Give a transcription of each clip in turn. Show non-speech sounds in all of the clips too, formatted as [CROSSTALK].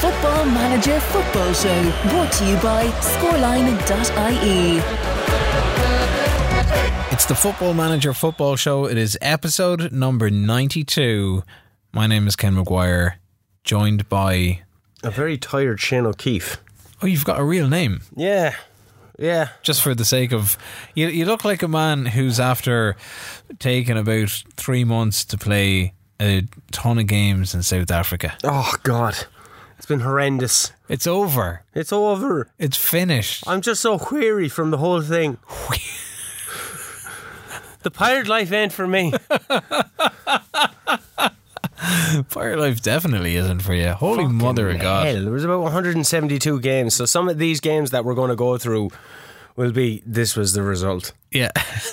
Football Manager Football Show, brought to you by scoreline.ie. It's the Football Manager Football Show. It is episode number 92. My name is Ken McGuire, joined by. A very tired Shane O'Keefe. Oh, you've got a real name. Yeah. Yeah. Just for the sake of. You, you look like a man who's after taking about three months to play a ton of games in South Africa. Oh, God. Been horrendous. It's over. It's over. It's finished. I'm just so weary from the whole thing. [LAUGHS] the pirate life ain't for me. [LAUGHS] Pirate life definitely isn't for you. Holy mother of God. Hell, there was about 172 games. So some of these games that we're going to go through will be this was the result. Yeah. [LAUGHS]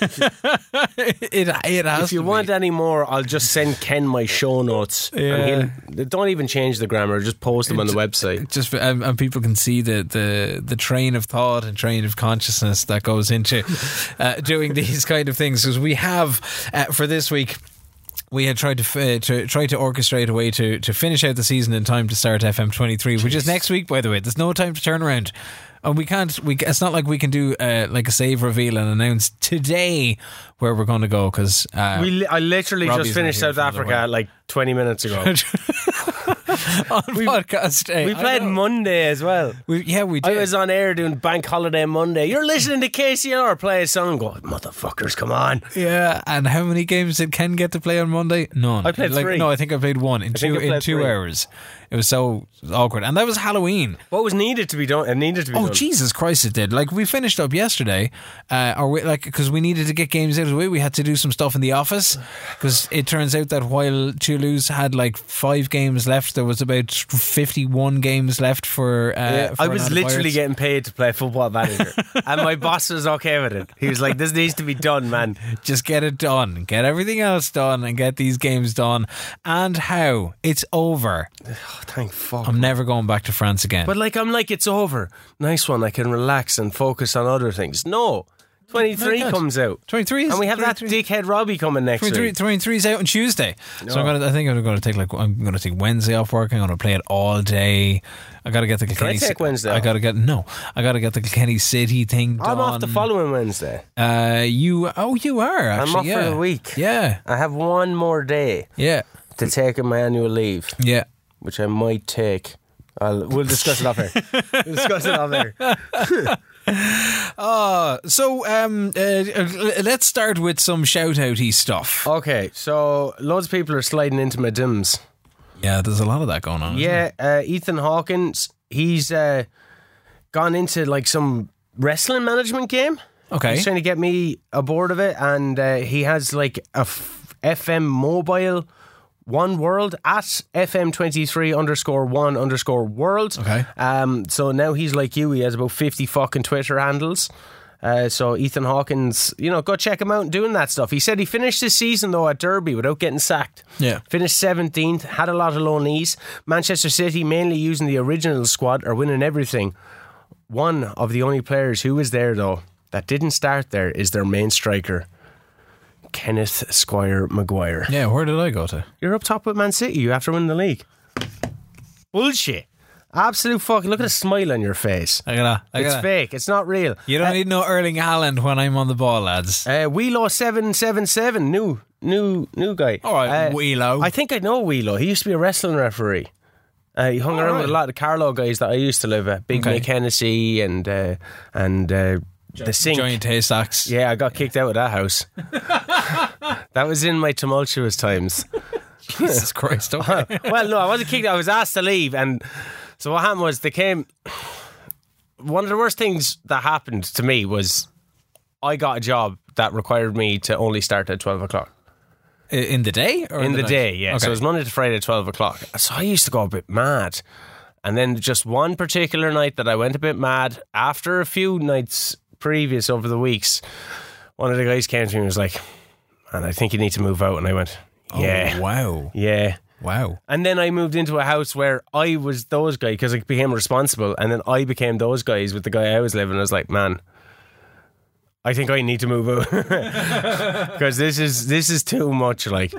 it, it has If you to be. want any more, I'll just send Ken my show notes. Yeah. And he'll, don't even change the grammar, just post them on the website. just um, and people can see the, the the train of thought and train of consciousness that goes into [LAUGHS] uh, doing these kind of things because we have uh, for this week we had tried to uh, to try to orchestrate a way to to finish out the season in time to start FM23 which is next week by the way there's no time to turn around and we can't we it's not like we can do uh, like a save reveal and announce today where we're going to go because uh, We I literally Robbie's just finished South Africa like 20 minutes ago. [LAUGHS] on podcast day we played. Monday as well. we, yeah we Did. I was on air doing Bank Holiday Monday. You're listening to KCR play a song. Go, motherfuckers, come on. Yeah, and how many games did Ken get to play on Monday? None. I played like, three. No, I think I played one in think two in two three. hours. It was so awkward, and that was Halloween. What was needed to be done? It needed to be Oh done. Jesus Christ! It did. Like we finished up yesterday, uh, or we, like because we needed to get games out of the way. We had to do some stuff in the office because it turns out that while Toulouse had like five games left, there was about fifty-one games left for. Uh, Yeah, for I was literally getting paid to play football manager, and my boss was okay with it. He was like, "This needs to be done, man." Just get it done. Get everything else done and get these games done. And how? It's over. Oh, [SIGHS] thank fuck. I'm never going back to France again. But like, I'm like, it's over. Nice one. I can relax and focus on other things. No, 23 No, comes out, 23 is and we have that 23 dickhead Robbie coming next 23, week. 23 is out on Tuesday. So I'm gonna. I think I'm going to take like I'm going to take Wednesday off work. I'm going to play it all day. I got to get the Kilkenny. take Wednesday I got to get no. I got to get the Kilkenny City thing done. I'm off the following Wednesday. Uh, you. Oh, you are. Actually, I'm off yeah. for the week. Yeah. I have one more day Yeah. to take my annual leave, Yeah. which I might take. I'll, we'll discuss it off here. [LAUGHS] We'll discuss it off here. [LAUGHS] Uh, so um, uh, let's start with some shout outy stuff. Okay, so loads of people are sliding into my DIMS. Yeah, there's a lot of that going on. Yeah, uh, Ethan Hawkins, he's uh, gone into like some wrestling management game. Okay. He's trying to get me aboard of it, and uh, he has like a f- FM mobile one world at FM twenty three underscore one underscore world. Okay. Um. So now he's like you. He has about fifty fucking Twitter handles. Uh, so Ethan Hawkins, you know, go check him out and doing that stuff. He said he finished his season though at Derby without getting sacked. Yeah. Finished seventeenth, had a lot of low knees. Manchester City, mainly using the original squad, are winning everything. One of the only players who was there though that didn't start there is their main striker, Kenneth Squire Maguire. Yeah. Where did I go to? You're up top with Man City. You after winning the league. Bullshit. Absolute fucking. Look at the smile on your face. I gotta. I gotta. fake. It's not real. You don't Uh, need no Erling Haaland when I'm on the ball, lads. Uh, Wheelo seven seven seven, new new new guy. All right, Uh, Wheelo. I think I know Wheelo. He used to be a wrestling referee. Uh, he hung All around right. with a lot of Carlow guys that I used to live at. Big Okay. Mick Hennessy and uh, and uh, the Sink. Giant haystacks. Yeah, I got kicked out of that house. [LAUGHS] that was in my tumultuous times. Jesus Christ. Okay. [LAUGHS] well, no, I wasn't kicked out. I was asked to leave, and so what happened was they came. One of the worst things that happened to me was I got a job that required me to only start at twelve o'clock. In the day or in the night? day, yeah. Okay. So it was Monday to Friday at 12 o'clock. So I used to go a bit mad. And then just one particular night that I went a bit mad, after a few nights previous over the weeks, one of the guys came to me and was like, and I think you need to move out. And I went, oh, yeah, Oh, wow. yeah. Wow. And then I moved into a house where I was those guys because I became responsible. And then I became those guys with the guy I was living. I was like, man, I think I need to move over because [LAUGHS] this is this is too much. Like,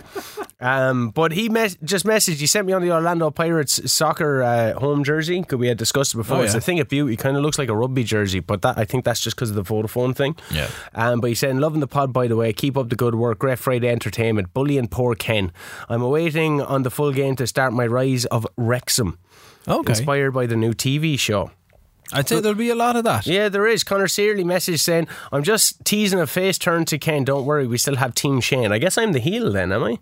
Um, but he mes- just messaged. He sent me on the Orlando Pirates soccer uh, home jersey because we had discussed it before. Oh, It's yeah. a thing of beauty. It kind of looks like a rugby jersey, but that I think that's just because of the Vodafone thing. Yeah. Um, but he said, "Loving the pod, by the way. Keep up the good work. Great Friday entertainment. Bullying poor Ken. I'm awaiting on the full game to start my rise of Wrexham, Okay. inspired by the new TV show." I'd say there'll be a lot of that. Yeah, there is. Connor Searley message saying, I'm just teasing a face turn to Ken. Don't worry, we still have Team Shane. I guess I'm the heel then, am I?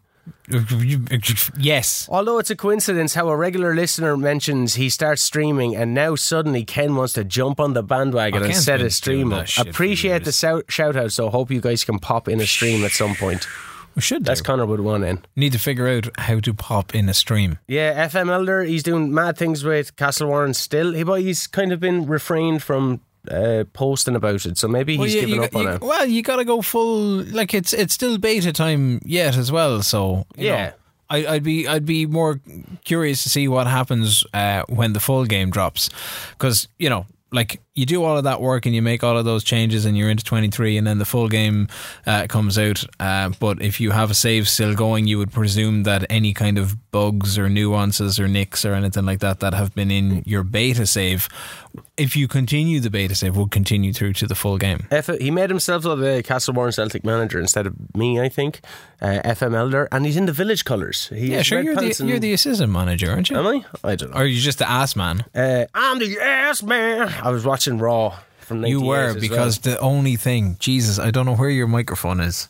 Yes. Although it's a coincidence how a regular listener mentions he starts streaming and now suddenly Ken wants to jump on the bandwagon Oh, and Ken's set a stream up. that shit for Appreciate the shout out, so hope you guys can pop in a stream at some point. We should That's do. Connor would want in. Need to figure out how to pop in a stream. Yeah, FM Elder, he's doing mad things with Castle Warren still. He, but he's kind of been refrained from uh, posting about it, so maybe he's you- given you, up on you- it. Well, you got to go full. Like it's it's still beta time yet as well. So you Yeah. know, I, I'd be I'd be more curious to see what happens uh, when the full game drops, because you know. Like you do all of that work and you make all of those changes and you're into 23 and then the full game uh, comes out. Uh, but if you have a save still going, you would presume that any kind of bugs or nuances or nicks or anything like that that have been in your beta save, if you continue the beta save, will continue through to the full game. F- he made himself the Castle Warren Celtic manager instead of me, I think. Uh, FM Elder, and he's in the village colours. He Yeah, sure. You're the you're the assistant manager, aren't you? Am I? I don't know. Or are you just the ass man? Uh, I'm the ass man. I was watching Raw from 98 You were because well. the only thing, Jesus, I don't know where your microphone is.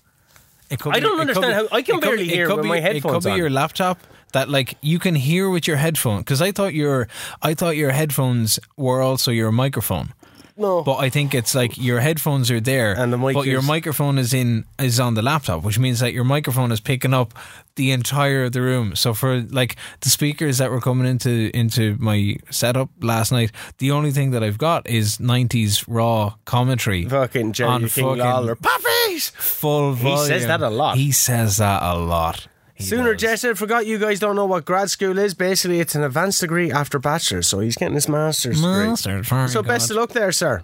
It could I don't it could understand how- I can it could barely it hear could be- my It could be on. your laptop that like you can hear with your headphone because I thought your I thought your headphones were also your microphone. No. But I think it's like your headphones are there, And the mic but your microphone is in is on the laptop, which means that your microphone is picking up the entire of the room. So for like the speakers that were coming into into my setup last night, the only thing that I've got is '90s raw commentary fucking Jerry on King fucking Lawler. Puppies! full He says that a lot. He says that a lot. He Sooner, does. Jester, forgot you guys don't know what grad school is. Basically, it's an advanced degree after bachelor's, so he's getting his master's degree. Master, very So best of luck there, sir.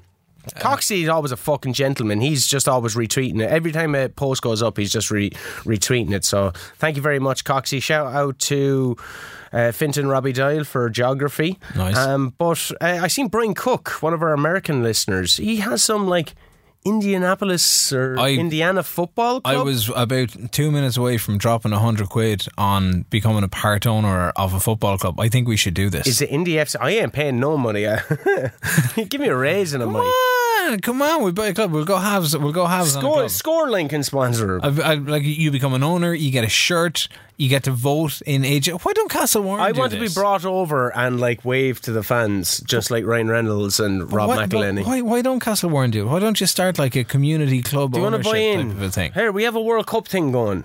Coxie is always a fucking gentleman. He's just always retweeting it. Every time a post goes up, he's just re- retweeting it. So thank you very much, Coxie. Shout out to uh, Finton Robbie Dial for geography. Nice. Um, but uh, I seen Brian Cook, one of our American listeners. He has some like Indianapolis or I- Indiana football club. I was about two minutes away from dropping a hundred quid on becoming a part owner of a football club. I think we should do this. Is it Indy FC? I ain't paying no money. [LAUGHS] Give me a raise and a money. On, come on, we buy a club. We'll go halves. We'll go halves Score, score link and sponsor. I, I, like you become an owner, you get a shirt, you get to vote in age. Why don't Castle Warren? I want to be brought over and like wave to the fans, just like Ryan Reynolds and Rob Why, McElhenney. why, why don't Castle Warren do it? Why don't you start like a community club Do you want to buy in? Here, we have a World Cup thing going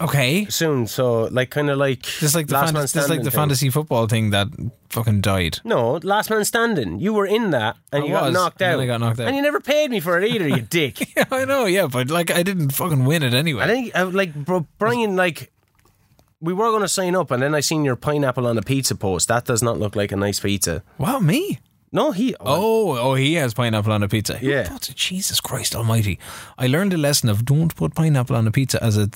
Okay, soon, so like kind of like just like the last man fantasy, just like the thing. fantasy football thing that fucking died. No, last man standing. You were in that, and I you got knocked out. I got knocked out. and you never paid me for it either. You [LAUGHS] dick. Yeah, I know. Yeah, but like I didn't fucking win it anyway. I think uh, like bro, Brian, like we were going to sign up, and then I seen your pineapple on a pizza post. That does not look like a nice pizza. Wow, me? No, he. Oh, oh, oh, he has pineapple on a pizza. Who Yeah. thought- Jesus Christ Almighty! I learned a lesson of don't put pineapple on a pizza as a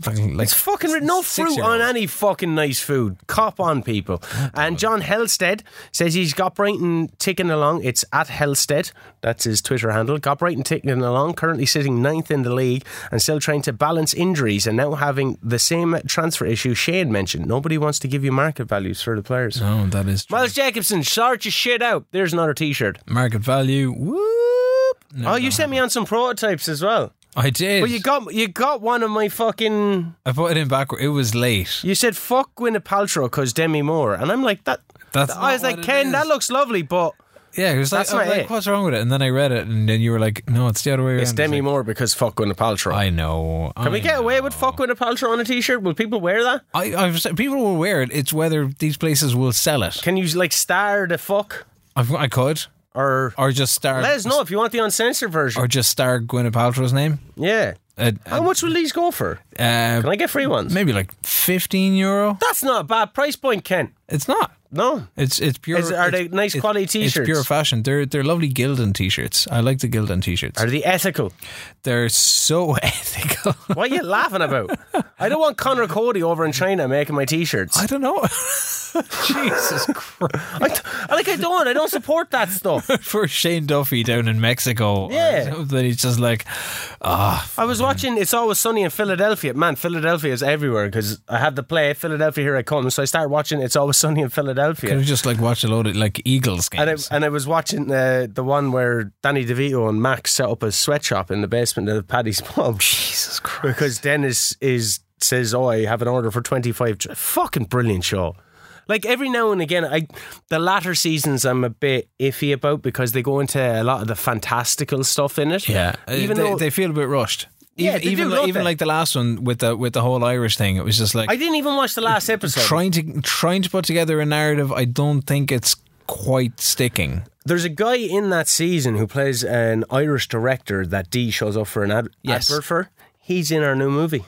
fucking like It's fucking no fruit on any fucking nice food. Cop on, people. And John Helsted says he's got Brighton ticking along. It's at Helsted. That's his Twitter handle. Got Brighton ticking along. Currently sitting ninth in the league and still trying to balance injuries and now having the same transfer issue Shane mentioned. Nobody wants to give you market values for the players. Oh, that is true. Miles Jacobson, sort your shit out. There's another T-shirt. market value. Whoop! No, oh, you sent me on some prototypes as well. I did. Well, you got you got one of my fucking. I put it in backward. It was late. You said fuck Gwyneth Paltrow because Demi Moore, and I'm like that. That's I was like, Ken, that looks lovely, but Yeah, it was like, That's I was not like, it. what's wrong with it? And then I read it, and then you were like, no, it's the other way around. it's I Demi like, Moore because fuck Gwyneth Paltrow. I know. Can we get away with fuck Gwyneth Paltrow on a t-shirt? Will people wear that? I, I've said people will wear it. It's whether these places will sell it. Can you like star the fuck I've, I could, or or just star. let us know if you want the uncensored version? Or just star Gwyneth Paltrow's name. yeah. Uh, How much will these go for? uh, Can I get free ones? maybe like fifteen euro. That's not a bad price point, Ken. It's not. No. It's it's pure. Is- are they nice it's- quality It's t-shirts? It's pure fashion. They're they're lovely Gildan t-shirts. I like the Gildan t-shirts. Are they ethical? They're so [LAUGHS] ethical. What are you laughing about? I don't want Conor Coady over in China making my t-shirts. I don't know. [LAUGHS] [LAUGHS] Jesus Christ. I t- like I don't. I don't support that stuff. [LAUGHS] For Shane Duffy down in Mexico. Yeah. [LAUGHS] something, he's just like, ah, I was watching It's Always Sunny in Philadelphia. Man, Philadelphia is everywhere because I had the play Philadelphia Here I Come. So I started watching It's Always Sunny in Philadelphia. could have just like watched a load of like Eagles games. And I, and I was watching uh, the one where Danny DeVito and Max set up a sweatshop in the basement of Paddy's pub. Jesus Christ. because Dennis is says, "Oh, I have an order for twenty five. Fucking brilliant show." Like every now and again, I the latter seasons I'm a bit iffy about because they go into a lot of the fantastical stuff in it. Yeah, uh, even they, though they feel a bit rushed. Yeah, even even, don't even like the last one with the with the whole Irish thing, it was just like I didn't even watch the last episode. trying to trying to put together a narrative. I don't think it's quite sticking. There's a guy in that season who plays an Irish director that D shows up for an ad- Yes. advert for. He's in our new movie.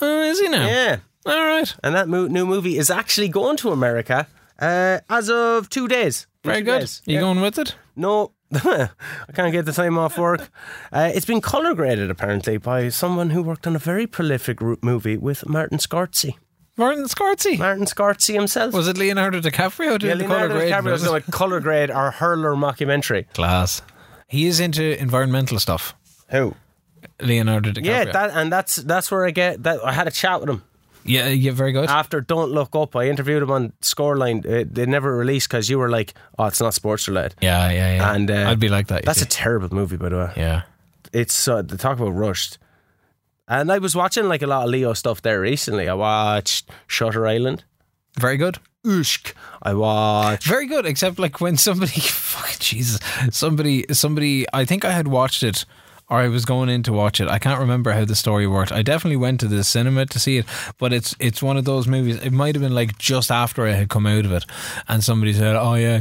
Oh, is he now? Yeah, All right. and that mo- new movie is actually going to America uh, as of two days. Very two good. days. You Yeah. going with it? No, [LAUGHS] I can't get the time off work. Uh, it's been colour graded apparently by someone who worked on a very prolific ro- movie with Martin Scorsese. Martin Scorsese. Martin Scorsese himself. Was it Leonardo DiCaprio? Did yeah, the colour Leonardo grade? DiCaprio was doing a colour grade or hurler mockumentary. Class. He is into environmental stuff. Who? Leonardo DiCaprio. Yeah, that and that's that's where I get that. I had a chat with him yeah, yeah, very good. after Don't Look Up. I interviewed him on Scoreline. Uh, they never released because you were like, "Oh, it's not sports related." yeah, yeah, yeah. And uh, I'd be like that. That's a terrible movie, by the way. yeah. it's uh, the talk about rushed. And I was watching like a lot of Leo stuff there recently. I watched Shutter Island. Very good. Ushk. I watched. Very good, except like when somebody, [LAUGHS] fucking Jesus, somebody, somebody. I think I had watched it, or I was going in to watch it. I can't remember how the story worked. I definitely went to the cinema to see it, but it's it's one of those movies. It might have been like just after I had come out of it, and somebody said, "Oh yeah,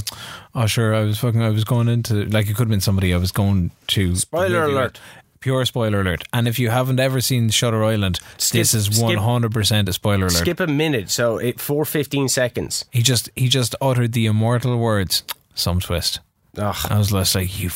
oh sure, I was fucking, I was going into like it could have been somebody I was going to." Spoiler alert. Pure spoiler alert. And if you haven't ever seen Shutter Island, Skip- this is one hundred percent a spoiler alert. Skip a minute, so it for fifteen seconds. He just he just uttered the immortal words, "Some twist." Ugh. I was just like, you.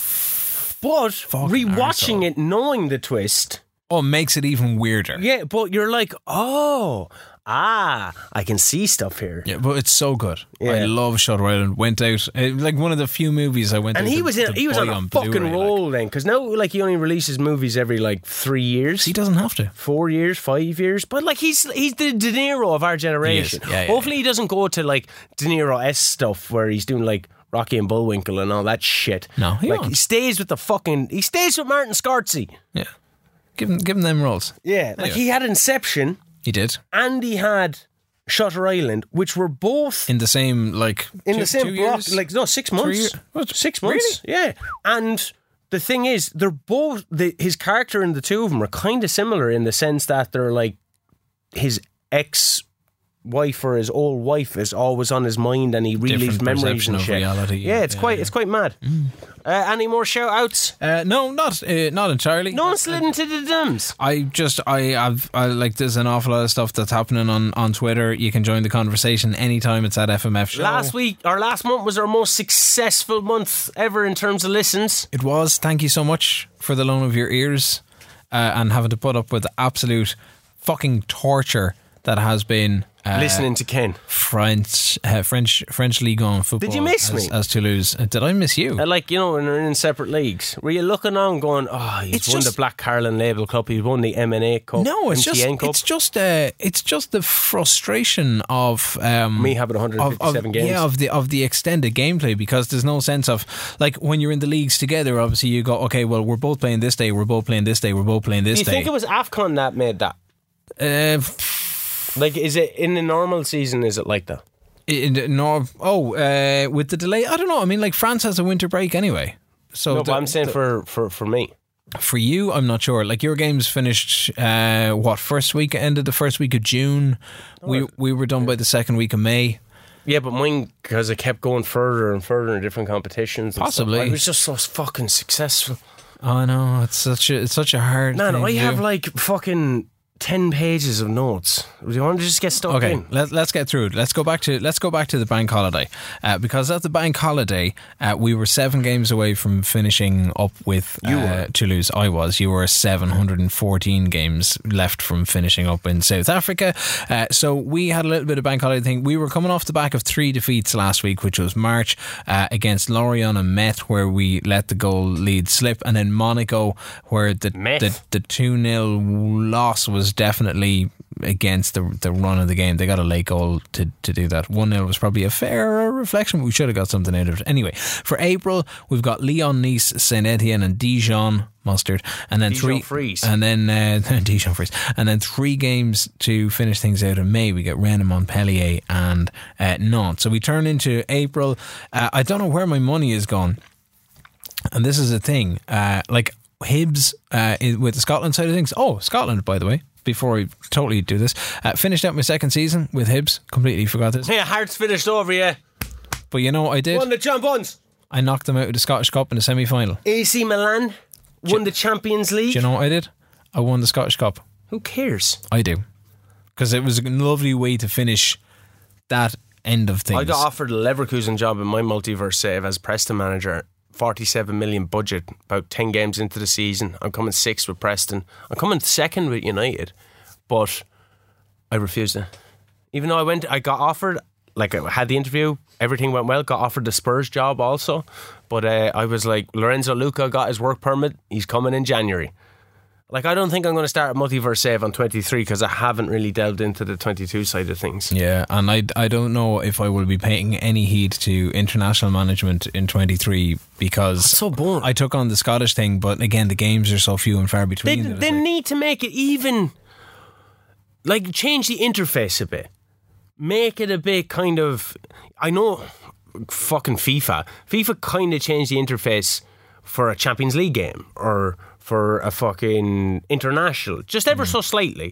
But Fucking rewatching arsehole. it, knowing the twist, oh, makes it even weirder. yeah. But you're like, oh, ah, I can see stuff here. Yeah, but it's so good. I Yeah. love Shutter Island. Went out uh, like one of the few movies I went. And out he to- was in, to he was buy on a fucking Blu-ray, like. roll then, because now like he only releases movies every like three years. He doesn't have to. four years, five years, but like he's he's the De Niro of our generation. Yeah, yeah, Hopefully, he doesn't go to like De Niro s stuff where he's doing like Rocky and Bullwinkle and all that shit. No, he like won't. he stays with the fucking he stays with Martin Scorsese. Yeah, give him give him them roles. Yeah, like he had Inception He did and he had Shutter Island, which were both in the same like in two- the same block. years? Like no, six months. Six months. Yeah, and. The thing is, they're both the, his character and the two of them are kind of similar in the sense that they're like his ex wife or his old wife is always on his mind and he relives Different memories perception and of shit. reality, Yeah, it's quite it's quite mad. Uh, any more shout outs? Uh, no, not uh, not entirely. No one slid into the DMs. I just I have I like there's an awful lot of stuff that's happening on on Twitter. You can join the conversation anytime. It's at FMF show. Last week or last month was our most successful month ever in terms of listens. It was. Thank you so much for the loan of your ears uh, and having to put up with the absolute fucking torture that has been uh, Listening to Ken. French uh, French French League on football. Did you miss as, me? as Toulouse? Uh, Did I miss you? Uh, like, you know, when they're in separate leagues, were you looking on going, oh, he's It's won just- the Black Carling Label Cup, he's won the M&A Cup, no, it's MTN just Cup. it's just uh, it's just the frustration of um, Me having 157 of, of, games. Yeah, of the of the extended gameplay because there's no sense of like when you're in the leagues together. Obviously, you go okay. Well, we're both playing this day. We're both playing this day. We're both playing this Do you day. think it was AFCON that made that? uh, Like, is it in the normal season, is it like that? in, no, oh, uh, with the delay, I don't know. I mean, like France has a winter break anyway. So No, the- but I'm saying the- for, for, for me. for you, I'm not sure. Like your games finished, uh, what first week? Ended the first week of June. We we were done by the second week of May. Yeah, but mine, because I kept going further and further in different competitions. Possibly. stuff, I was just so fucking successful. Oh no, it's such a it's such a hard. Man, I have do. like fucking 10 pages of notes. Do you want to just get stuck Okay, in? let, let's get through it. Let's go back to let's go back to the bank holiday uh, because at the bank holiday uh, we were seven games away from finishing up with You uh. Toulouse. I was. You were seven hundred and fourteen games left from finishing up in South Africa. Uh, so we had a little bit of bank holiday thing. We were coming off the back of three defeats last week, which was March uh, against Lorient and Met, where we let the goal lead slip, and then Monaco, where the the two 0 loss was definitely against the the run of the game. They got a late goal to, to do that. One 0 was probably a fair reflection. We should have got something out of it. Anyway, for April we've got Lyon Nice, Saint Etienne, and Dijon mustard, and then Dijon three Frise. and then uh, [LAUGHS] Dijon Frise, and then three games to finish things out in May. We get Rennes, Montpellier, and uh, Nantes. So we turn into April. Uh, I don't know where my money is gone and this is a thing. Uh, like Hibs uh, with the Scotland side of things. Oh, Scotland, by the way. Before I totally do this, uh, finished out my second season with Hibs. Completely forgot this, Yeah, Hearts finished over, yeah. but you know what I did? Won the champions. I knocked them out of the Scottish Cup in the semi final. AC Milan won the Champions League. Do you know what I did? I won the Scottish Cup. Who cares? I do because it was a lovely way to finish that end of things. I got offered a Leverkusen job in my multiverse save as Preston manager. 47 million budget, about 10 games into the season. I'm coming sixth with Preston. I'm coming second with United, but I refused it. Even though I went, I got offered, like I had the interview, everything went well, got offered the Spurs job also. But uh, I was like, Lorenzo Lucca got his work permit, he's coming in January. Like, I don't think I'm going to start a multiverse save on 23 because I haven't really delved into the 22 side of things. Yeah, and I, I don't know if I will be paying any heed to international management in 23 because so boring. I took on the Scottish thing, but again, the games are so few and far between. it's they like- need to make it even, like, change the interface a bit. Make it a bit kind of. I know, fucking FIFA. FIFA kind of changed the interface for a Champions League game or for a fucking international, just ever Mm. so slightly.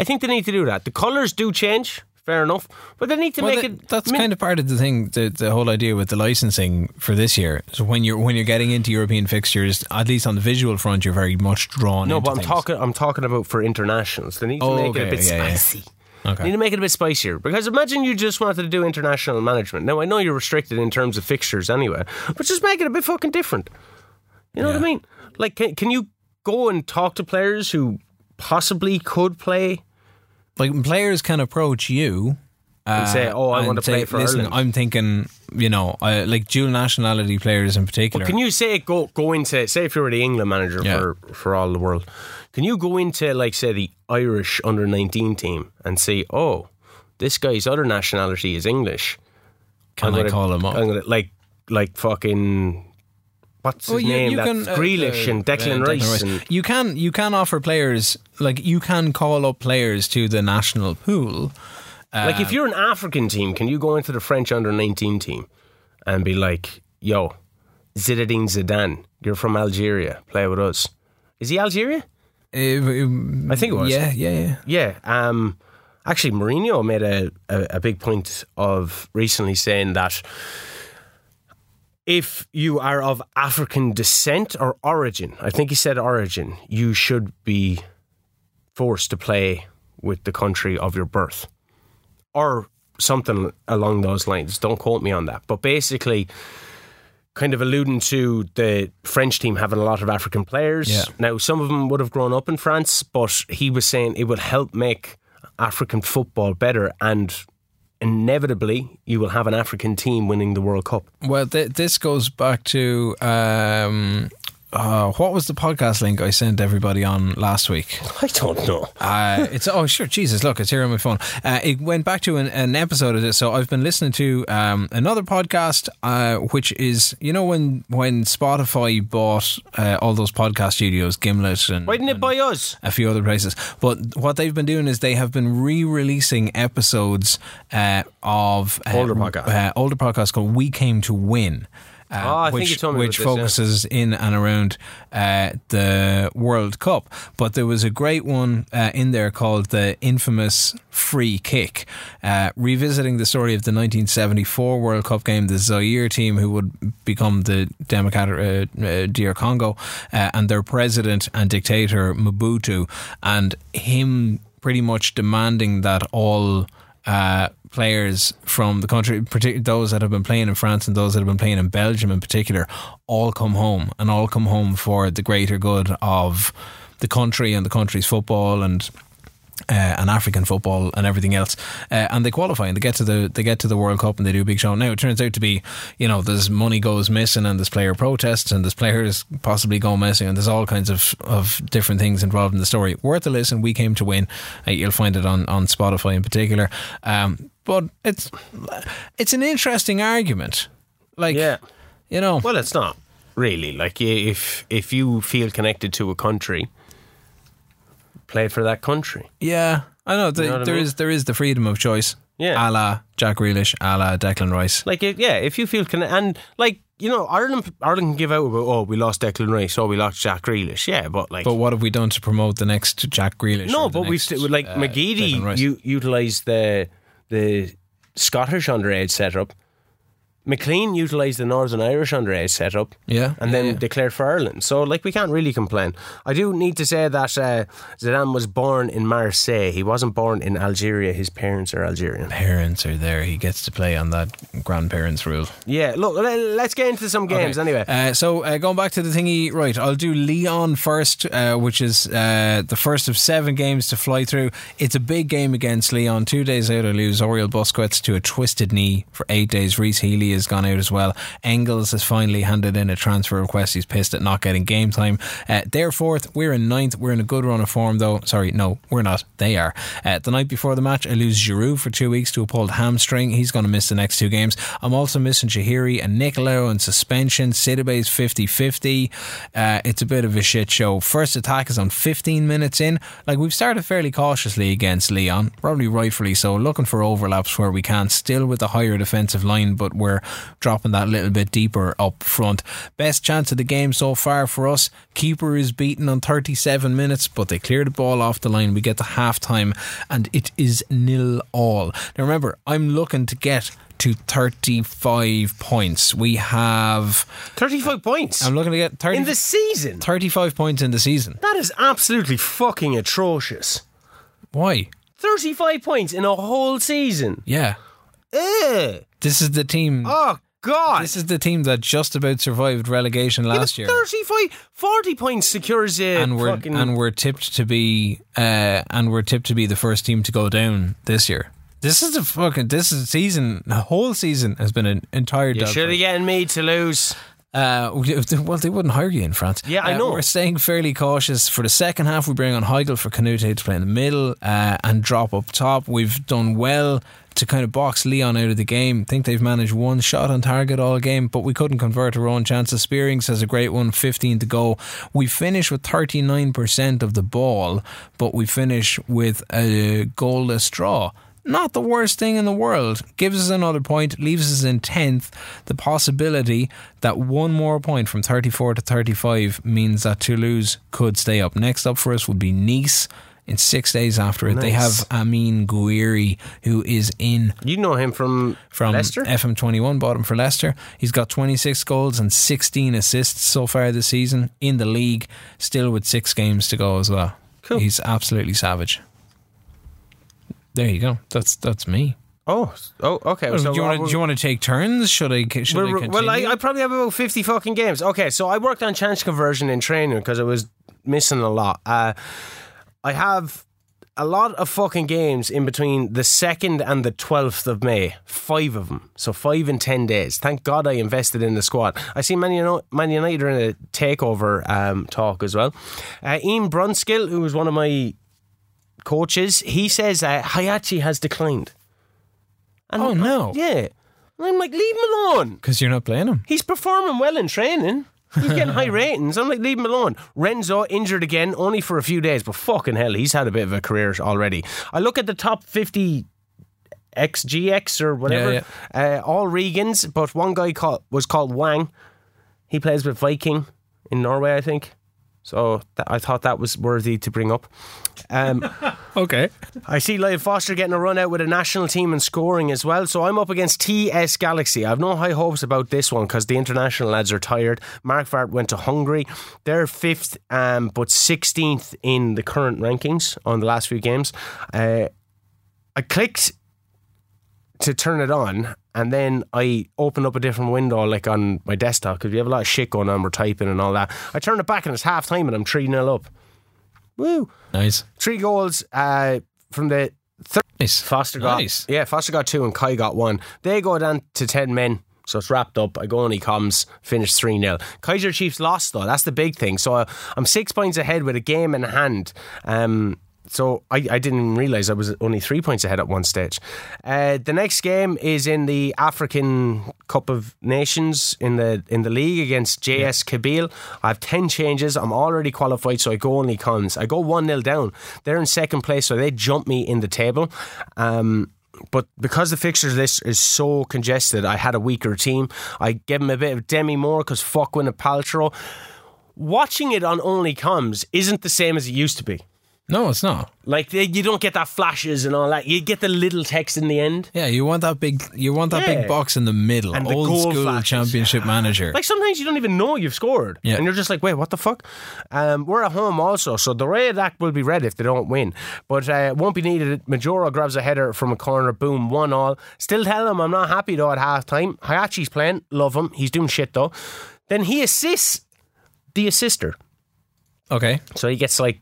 I think they need to do that. The colours do change, fair enough, but they need to Well, make that- it. that's kind of part of the thing. The, the whole idea with the licensing for this year. So when you're when you're getting into European fixtures, at least on the visual front, you're very much drawn. No, into but I'm things. talking. I'm talking about for internationals. They need to Oh, make it a bit yeah, yeah. spicy. Okay. Need to make it a bit spicier because imagine you just wanted to do international management. Now I know you're restricted in terms of fixtures anyway, but just make it a bit fucking different. You know what I mean? Like, can, can you go and talk to players who possibly could play Like when players can approach you. and say, uh, "Oh, I want to play for Listen, Ireland"? I'm thinking, you know, I, like dual nationality players in particular. Can you say go go into say if you were the England manager Yeah. for for all the world, can you go into like say the Irish under nineteen team and say, oh, this guy's other nationality is English. Can I'm I gonna- call him up? I'm gonna like like fucking what's his you- name? you That can, uh, Grealish uh, and Declan uh, Rice. And, You can you can offer players like you can call up players to the national pool. like if you're an African team, can you go into the French under nineteen team and be like, yo, Zinedine Zidane, you're from Algeria, play with us. Is he Algeria? Uh, I think it was. Yeah, yeah, yeah. Yeah. Um, actually, Mourinho made a, a, a big point of recently saying that if you are of African descent or origin, I think he said origin, you should be forced to play with the country of your birth or something along those lines. Don't quote me on that. But basically, kind of alluding to the French team having a lot of African players. Yeah. Now, some of them would have grown up in France, but he was saying it would help make African football better and inevitably you will have an African team winning the World Cup. Well, th- this goes back to um, uh, what was the podcast link I sent everybody on last week? I don't know. Uh, it's oh sure Jesus look it's here on my phone. Uh, it went back to an, an episode of this. So I've been listening to um, another podcast, uh, which is you know when when Spotify bought uh, all those podcast studios, Gimlet and Why didn't it buy us? a few other places. But what they've been doing is they have been re-releasing episodes uh, of uh, Older podcast. uh, older podcasts called "We Came to Win." Uh, Oh, I think which, you told me which about this, yeah. focuses in and around uh, the World Cup. But there was a great one uh, in there called the infamous free kick, uh, revisiting the story of the 1974 World Cup game, the Zaire team who would become the Democratic uh, uh, DR Congo, uh, and their president and dictator Mobutu, and him pretty much demanding that all uh, players from the country, particularly those that have been playing in France and those that have been playing in Belgium in particular, all come home and all come home for the greater good of the country and the country's football and uh, and African football and everything else, uh, and they qualify and they get to the they get to the World Cup and they do a big show. Now it turns out to be, you know, there's money goes missing and there's player protests and there's players possibly go missing and there's all kinds of, of different things involved in the story. Worth a listen. We came to win. Uh, you'll find it on on Spotify in particular. Um, but it's it's an interesting argument. Like, Yeah. you know, Well, it's not really like if if you feel connected to a country, play for that country. yeah, I know, the, know what I there mean? is there is the freedom of choice. Yeah. a la Jack Grealish, a la Declan Rice. Like, if, yeah, if you feel connected, and like you know, Ireland, Ireland can give out about oh, we lost Declan Rice, oh, we lost Jack Grealish, yeah, but like. But what have we done to promote the next Jack Grealish? no, but we've st- like uh, McGeady Declan Rice? u- utilised the the Scottish underage setup. McClean utilised the Northern Irish underage setup. Yeah, And then yeah. declared for Ireland. So, like, we can't really complain. I do need to say that uh, Zidane was born in Marseille. He wasn't born in Algeria. His parents are Algerian. parents are there. He gets to play on that grandparents rule. Yeah, look, let's get into some games Okay. anyway. Uh, so uh, going back to the thingy, right? I'll do Lyon first, uh, which is uh, the first of seven games to fly through. It's a big game against Lyon. Two days out, I lose Oriol Busquets to a twisted knee for eight days. Rhys Healey has gone out as well. Engels has finally handed in a transfer request. He's pissed at not getting game time. Uh, they're fourth. We're in ninth. We're in a good run of form, though. Sorry, no, we're not. They are. Uh, the night before the match, I lose Giroud for two weeks to a pulled hamstring. He's going to miss the next two games. I'm also missing Shahiri and Nicolau on suspension. Sidibe's 50 50. Uh, it's a bit of a shit show. First attack is on 15 minutes in. Like, we've started fairly cautiously against Lyon, probably rightfully so, looking for overlaps where we can, still with the higher defensive line, but we're dropping that little bit deeper up front. Best chance of the game so far for us. Keeper is beaten on 37 minutes, but they clear the ball off the line. We get to half time, and it is nil all. Now, remember, I'm looking to get to 35 points. We have. 35 points I'm looking to get 30, in the season. 35 points in the season. That is absolutely fucking atrocious. Why? 35 points in a whole season. Yeah. Ugh. This is the team. Oh, God. This is the team that just about survived relegation last year. 35, 40 points secures you. and we're fucking, and we're tipped to be uh, and we're tipped to be the first team to go down this year. This is a fucking this is a season. The whole season has been an entire. you should have gotten me to lose. Uh, well, they wouldn't hire you in France. Yeah, I Uh, know. We're staying fairly cautious for the second half. We bring on Heigl for Canute to play in the middle uh, and drop up top. We've done well to kind of box Lyon out of the game. think they've managed one shot on target all game, but we couldn't convert our own chances. Spierings has a great one, 15 to go. We finish with 39% of the ball, but we finish with a goalless draw not the worst thing in the world. Gives us another point, leaves us in 10th. The possibility that one more point from 34 to 35 means that Toulouse could stay up. Next up for us would be Nice. In six days after it, they have Amine Gouiri, who is in You know him from, from Leicester? FM21, bought him for Leicester. He's got 26 goals and 16 assists so far this season in the league, still with six games to go as well. Cool. He's absolutely savage. There you go. That's that's me. oh, oh, okay. Well, so do, you want to, do you want to take turns? Should I? Should I Well, continue? well, I, I probably have about 50 fucking games. Okay, so I worked on chance conversion in training because I was missing a lot. Uh, I have a lot of fucking games in between the 2nd and the 12th of May. Five of them. So five in 10 days. Thank God I invested in the squad. I see Man United, Man United are in a takeover um, talk as well. Uh, Ian Brunskill, who was one of my coaches, he says uh, Hayachi has declined. And Oh, no. Yeah. And I'm like, leave him alone. because you're not playing him. He's performing well in training. He's getting high ratings. I'm like, leave him alone. Renzo injured again, only for a few days, but fucking hell, he's had a bit of a career already. I look at the top 50 XGX or whatever, Yeah, Uh, all Regans, but one guy called, was called Wang. He plays with Viking in Norway, I think. So th- I thought that was worthy to bring up. Um, [LAUGHS] Okay. I see Lyle Foster getting a run out with a national team and scoring as well. So I'm up against TS Galaxy. I have no high hopes about this one because the international lads are tired. Mark Vart went to Hungary. They're fifth, um, but 16th in the current rankings on the last few games. Uh, I clicked to turn it on and then I opened up a different window like on my desktop because we have a lot of shit going on. We're typing and all that. I turned it back and it's half time and I'm 3 0 up. Woo! Nice. Three goals uh, from the third. Nice. Foster got Nice. yeah, Foster got two and Kai got one. They go down to ten men. So it's wrapped up. I go only comes, finish 3 0. Kaizer Chiefs lost, though. That's the big thing. So uh, I'm six points ahead with a game in hand. Um, so I, I didn't realise I was only three points ahead at one stage. Uh, the next game is in the African Cup of Nations in the in the league against JS Kabylie. I have ten changes. I'm already qualified, so I go only cons. I go one 0 down. They're in second place, so they jump me in the table. Um, but because the fixtures list is so congested, I had a weaker team. I gave him a bit of Demi Moore because fuck Gwyneth Paltrow. Watching it on Only Comes isn't the same as it used to be. No, it's not. Like they, you don't get that flashes and all that. You get the little text in the end. Yeah, you want that big. You want that Yeah. big box in the middle. And the Old goal school flashes. championship [SIGHS] manager. Like sometimes you don't even know you've scored, Yeah. and you're just like, "Wait, what the fuck?" Um, we're at home also, so the red act will be red if they don't win, but uh, it won't be needed. Majoro grabs a header from a corner, boom, one all. Still tell him I'm not happy though at half time. Hayachi's playing, love him. He's doing shit though. Then he assists the assister, okay, so he gets like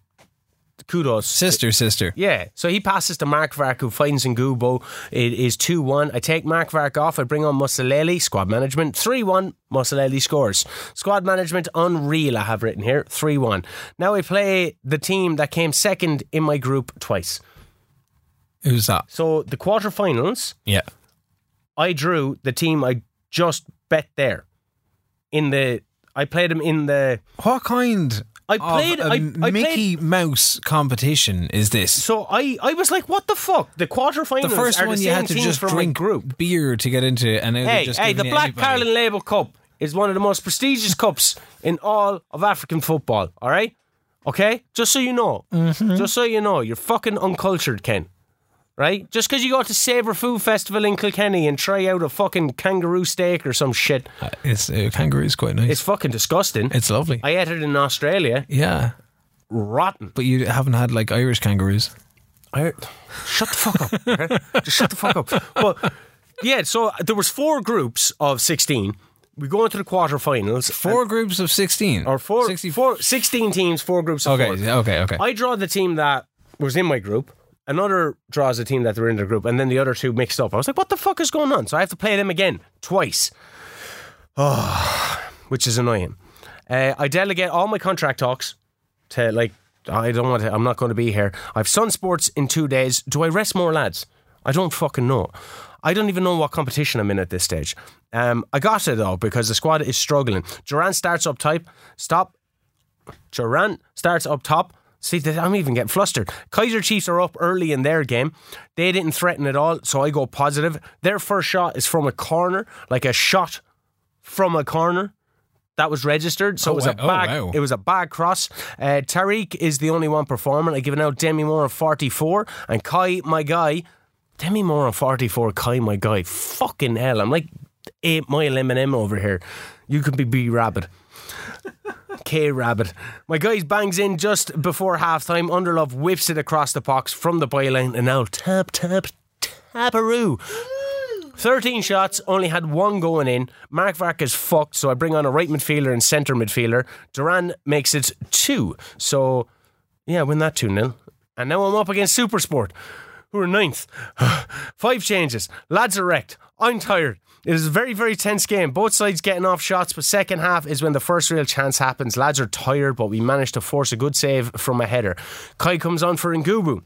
kudos. sister, sister. Yeah, so he passes to Mark Vark, who finds Ngubo. It is 2 1. I take Mark Vark off. I bring on Musaleli, squad management. 3 1. Musaleli scores. Squad management unreal, I have written here. 3 1. Now I play the team that came second in my group twice. Who's that? So the quarterfinals, Yeah. I drew the team I just bet there. In the. I played them in the. What kind I played. of a I, I Mickey played. Mouse competition is this? So I, I was like, what the fuck? The quarterfinals The first are one the you same had to teams just from drink group. beer to get into, and now Hey, just hey, the Black. Carling Label Cup is one of the most prestigious cups in all of African football, all right? Okay? Just so you know. Mm-hmm. Just so you know, you're fucking uncultured, Ken. Right? Just because you go to Savour Food Festival in Kilkenny and try out a fucking kangaroo steak or some shit, Uh, It's uh, kangaroo's quite nice. it's fucking disgusting. It's lovely. I ate it in Australia. yeah, Rotten. but you haven't had like Irish kangaroos. I, shut the fuck up. okay? Just shut the fuck up. But yeah, so there was four groups of 16. We go into the quarterfinals. Four groups of sixteen or four, 60 four, 16 teams, four groups of Okay, four. okay, okay. I draw the team that was in my group. Another draws a team that were in their group, and then the other two mixed up. I was like, "What the fuck is going on?" So I have to play them again twice, oh, [SIGHS] which is annoying. Uh, I delegate all my contract talks to like. I don't want to. I'm not going to be here. I've Sun Sports in two days. Do I rest more lads? I don't fucking know. I don't even know what competition I'm in at this stage. Um, I got it though because the squad is struggling. Duran starts up type. Stop. Duran starts up top. See, I'm even getting flustered. Kaizer Chiefs are up early in their game. They didn't threaten at all, so I go positive. Their first shot is from a corner, like a shot from a corner. That was registered, so Oh, it was a wow. Oh, wow. It was a bag cross. Uh, Tariq is the only one performing. I given out Demi Moore of 44 and Kai, my guy. Demi Moore of 44, Kai, my guy. Fucking hell, I'm like eight mile Eminem over here. You could be B Rabbit. K Rabbit. My guys bangs in just before half time. Underlove whips it across the box from the byline and now tap, tap, taparoo. 13 shots, only had one going in. Mark Vark is fucked, so I bring on a right midfielder and centre midfielder. Duran makes it two. So, yeah, win that 2 0. And now I'm up against Supersport, who are ninth. [SIGHS] Five changes. Lads are wrecked. I'm tired. It is a very, very tense game. Both sides getting off shots, but second half is when the first real chance happens. Lads are tired, but we managed to force a good save from a header. Kai comes on for Ngubu.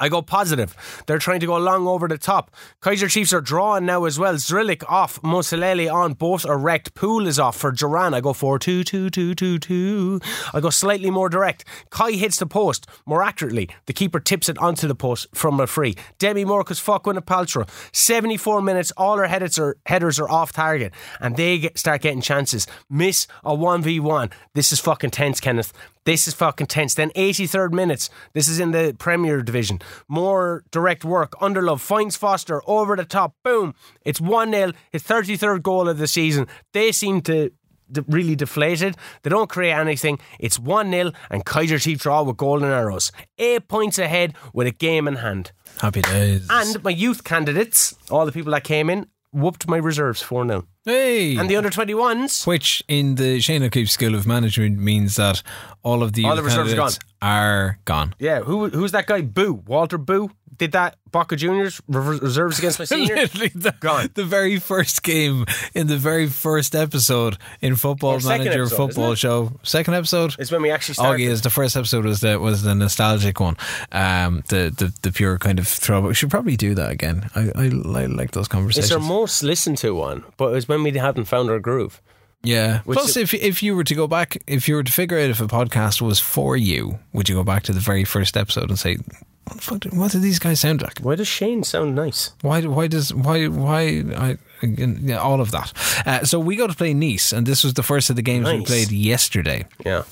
I go positive. They're trying to go long over the top. Kaizer Chiefs are drawing now as well. Zrillik off, Moselele on. Both are wrecked. Pool is off for Duran. I go 4 2 2 2 2 2. I go slightly more direct. Kai hits the post more accurately. The keeper tips it onto the post from a free. Demi Moore fuck with a Paltrow. 74 minutes, all her headers are, headers are off target and they get, start getting chances. Miss a 1v1. This is fucking tense, Kenneth. This is fucking tense. Then 83rd minutes. This is in the Premier Division. More direct work. Underlove finds Foster over the top. Boom. It's 1 0. His 33rd goal of the season. They seem to really deflated. They don't create anything. It's 1 0 and Kaizer Chiefs draw with golden arrows. Eight points ahead with a game in hand. Happy days. And my youth candidates, all the people that came in, whooped my reserves 4 0. hey. And the under 21s, which in the Shane O'Keefe School of Management means that all of the, All the reserves are candidates are gone. yeah, who who's that guy? Boo. Walter Boo did that Boca Juniors reserves against my senior. [LAUGHS] The, Gone. the very first game in the very first episode in Football Manager episode, Football Show. Second episode? It's when we actually Oh started. yes, the first episode was the was the nostalgic one, um, the the the pure kind of throwback. We should probably do that again. I I, I like those conversations. It's our most listened to one, but it was when we hadn't found our groove. Yeah. Which Plus, is- if if you were to go back, if you were to figure out if a podcast was for you, would you go back to the very first episode and say, "What, the fuck, what do these guys sound like? Why does Shane sound nice? Why? Why does? Why? Why? I, again, yeah, all of that. Uh, so we go to play Nice, and this was the first of the games we played yesterday Yeah.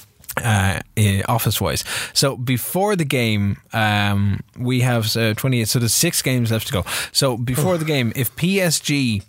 uh, office wise. So before the game, um, we have uh, 28, so there's six games left to go. So before the game, if PSG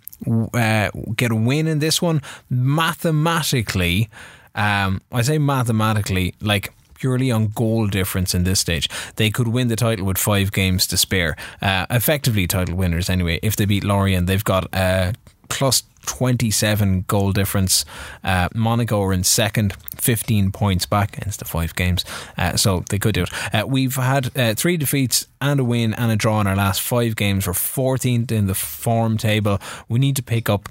uh, get a win in this one, mathematically, um, I say mathematically, like purely on goal difference in this stage, they could win the title with five games to spare. Uh, effectively, title winners anyway. If they beat Lorient, they've got uh, plus 27 goal difference. Uh, Monaco are in second, 15 points back against the five games. Uh, so they could do it. Uh, we've had uh, three defeats and a win and a draw in our last five games. We're 14th in the form table. We need to pick up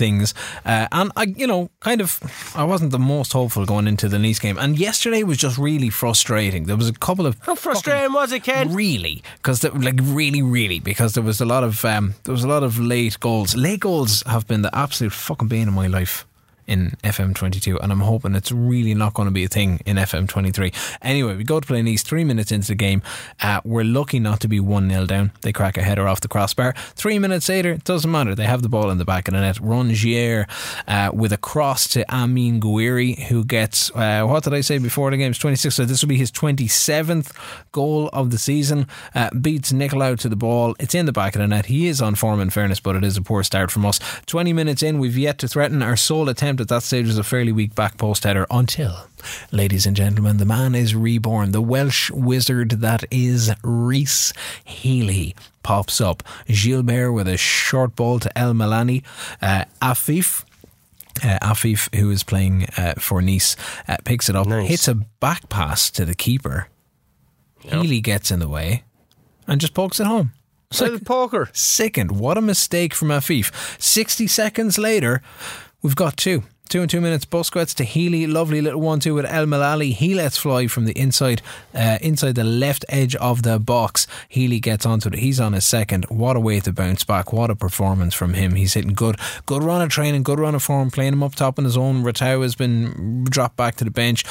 things. Uh, and I, you know, kind of, I wasn't the most hopeful going into the Nice game. And yesterday was just really frustrating. There was a couple of How frustrating was it, Ken? Really, because like really, really, because there was a lot of um, there was a lot of late goals. Late goals have been the absolute fucking bane of my life in FM twenty two, and I'm hoping it's really not going to be a thing in FM twenty three. Anyway, we go to play Nice. Three minutes into the game, uh, we're lucky not to be one 0 down. They crack a header off the crossbar. Three minutes later, it doesn't matter. They have the ball in the back of the net. Rongier uh, with a cross to Amine Gouiri, who gets uh, what did I say before the game's twenty six? So this will be his twenty seventh goal of the season. Uh, beats Nicolau to the ball. It's in the back of the net. He is on form in fairness, but it is a poor start from us. Twenty minutes in, we've yet to threaten. Our sole attempt at that stage was a fairly weak back post header until, ladies and gentlemen, the man is reborn. The Welsh wizard that is Rhys Healey pops up. Gilbert with a short ball to El Milani. Uh, Afif uh, Afif, who is playing uh, for Nice, uh, picks it up, Nice. hits a back pass to the keeper. Healey gets in the way and just pokes it home. It's like poker. sickened. What a mistake from Afif. 60 seconds later, we've got two. Two and two minutes. Busquets to Healey. Lovely little one two with El Malali. He lets fly from the inside, uh, inside the left edge of the box. Healey gets onto it. He's on his second. What a way to bounce back. What a performance from him. He's hitting good. Good run of training. Good run of form. Playing him up top on his own. Ratau has been dropped back to the bench.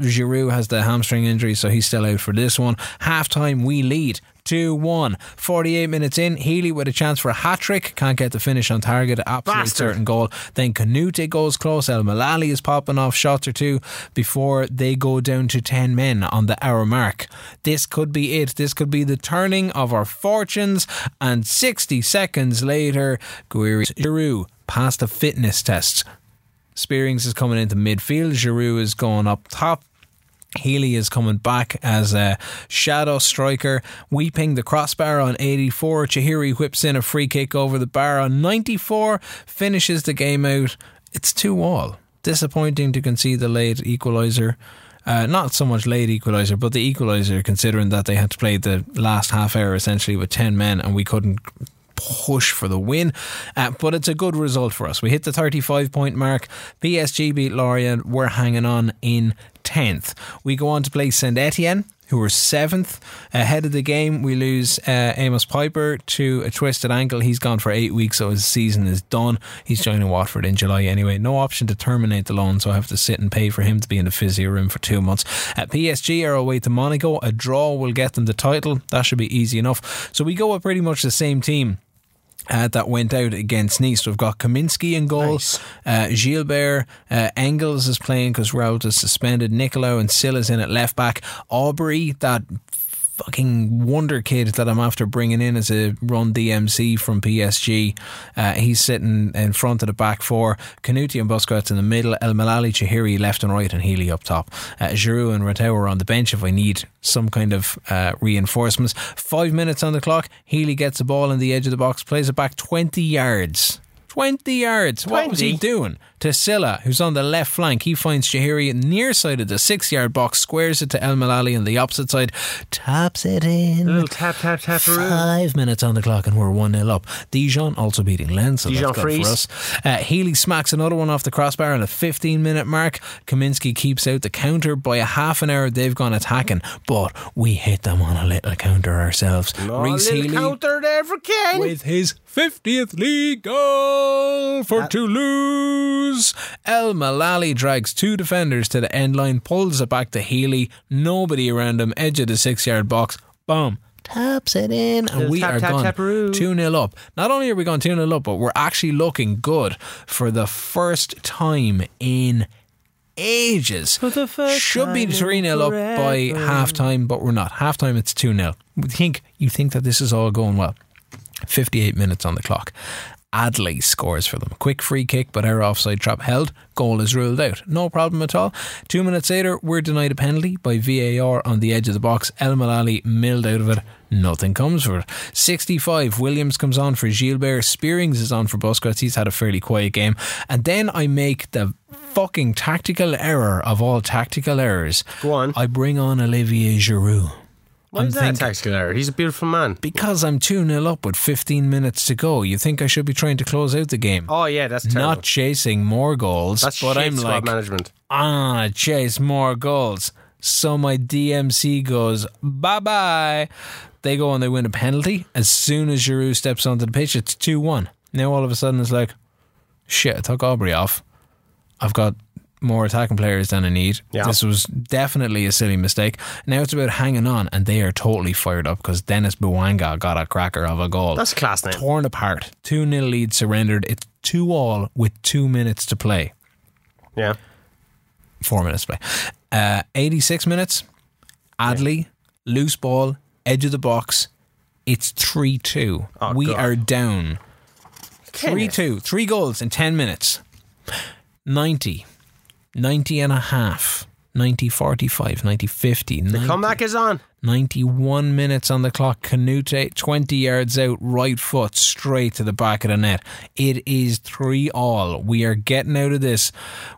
Giroud has the hamstring injury, so he's still out for this one. Half time, we lead. 2 1. 48 minutes in, Healey with a chance for a hat trick. Can't get the finish on target. Absolute Bastard. certain goal. Then Canute goes close. El Malali is popping off shots or two before they go down to 10 men on the hour mark. This could be it. This could be the turning of our fortunes. And 60 seconds later, Guiri Giroud passed a fitness test. Spierings is coming into midfield. Giroud is going up top. Healey is coming back as a shadow striker, weeping the crossbar on 84. Chihiri whips in a free kick over the bar on 94, finishes the game out. It's 2 all. Disappointing to concede the late equaliser. Uh, not so much late equaliser, but the equaliser, considering that they had to play the last half hour essentially with 10 men and we couldn't push for the win. Uh, but it's a good result for us. We hit the 35 point mark. PSG beat Lorient. We're hanging on in 10th. We go on to play Saint Etienne. who are seventh. Ahead of the game, we lose uh, Amos Piper to a twisted ankle. He's gone for eight weeks, so his season is done. He's joining Watford in July anyway. No option to terminate the loan, so I have to sit and pay for him to be in the physio room for two months. At PSG are away to Monaco. A draw will get them the title. That should be easy enough. So we go with pretty much the same team. Uh, that went out against Nice. We've got Kaminski in goal. Nice. Uh, Gilbert uh, Engels is playing because Raul is suspended. Nicolau and Silla's in at left back. Aubrey, that fucking wonder kid that I'm after bringing in as a run DMC from PSG. Uh, he's sitting in front of the back four. Canuti and Busquets in the middle. El Malali, Chihiri left and right, and Healey up top. Uh, Giroud and Ratau are on the bench if I need some kind of uh, reinforcements. Five minutes on the clock. Healey gets the ball in the edge of the box, plays it back 20 yards. 20 yards. What was he doing? To Silla, who's on the left flank. He finds Shahiri near side of the six yard box, squares it to El Malali on the opposite side, taps it in. Little tap, tap, tap. Five minutes on the clock and we're 1 0 up. Dijon also beating Lens, so Dijon that's good for us. Uh, Healey smacks another one off the crossbar at a 15 minute mark. Kaminsky keeps out the counter by a half an hour. They've gone attacking, but we hit them on a little counter ourselves. Little Healey counter there for Ken. with his 50th league goal for Toulouse. El Malali drags two defenders to the end line, pulls it back to Healey. Nobody around him, edge of the six yard box. Boom. Taps it in, and Little we tap, are tap, gone taparoo. 2 0 up. Not only are we gone 2 0 up, but we're actually looking good for the first time in ages. For the first Should be 3 0 up by half time, but we're not. Half time, it's 2 0. Think, you think that this is all going well. 58 minutes on the clock. Adley scores for them. Quick free kick, but our offside trap held. Goal is ruled out. No problem at all. Two minutes later, we're denied a penalty by VAR on the edge of the box. El Malali milled out of it. Nothing comes for it. 65. Williams comes on for Gilbert. Spierings is on for Busquets. He's had a fairly quiet game. And then I make the fucking tactical error of all tactical errors. Go on. I bring on Olivier Giroud. Why I'm is that thinking- tactical error? He's a beautiful man. because I'm 2 0 up with 15 minutes to go, you think I should be trying to close out the game? Oh yeah, that's terrible. Not chasing more goals, that's but I'm like, management. ah, chase more goals. So my DMC goes, bye bye. They go and they win a penalty. As soon as Giroud steps onto the pitch, it's 2 1. Now all of a sudden it's like, shit, I took Aubrey off. I've got more attacking players than I need. Yeah. This was definitely a silly mistake. Now it's about hanging on, and they are totally fired up because Denis Bouanga got a cracker of a goal. That's a class name. torn apart. 2 0 lead surrendered. It's 2 all with two minutes to play. Yeah. Four minutes to play. Uh, 86 minutes. Adley, loose ball, edge of the box. It's 3 2. Oh, we God. are down. 3 2. Three goals in 10 minutes. 90. 90 and a half. 90 45. 90 50. The 90 comeback is on. 91 minutes on the clock. Canute 20 yards out, right foot straight to the back of the net. It is 3 all. We are getting out of this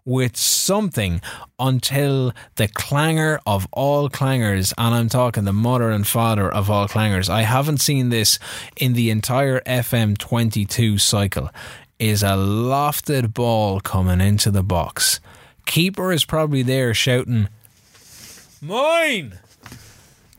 with something until the clangor of all clangers, and I'm talking the mother and father of all clangers. I haven't seen this in the entire FM22 cycle. Is a lofted ball coming into the box. Keeper is probably there shouting, Mine!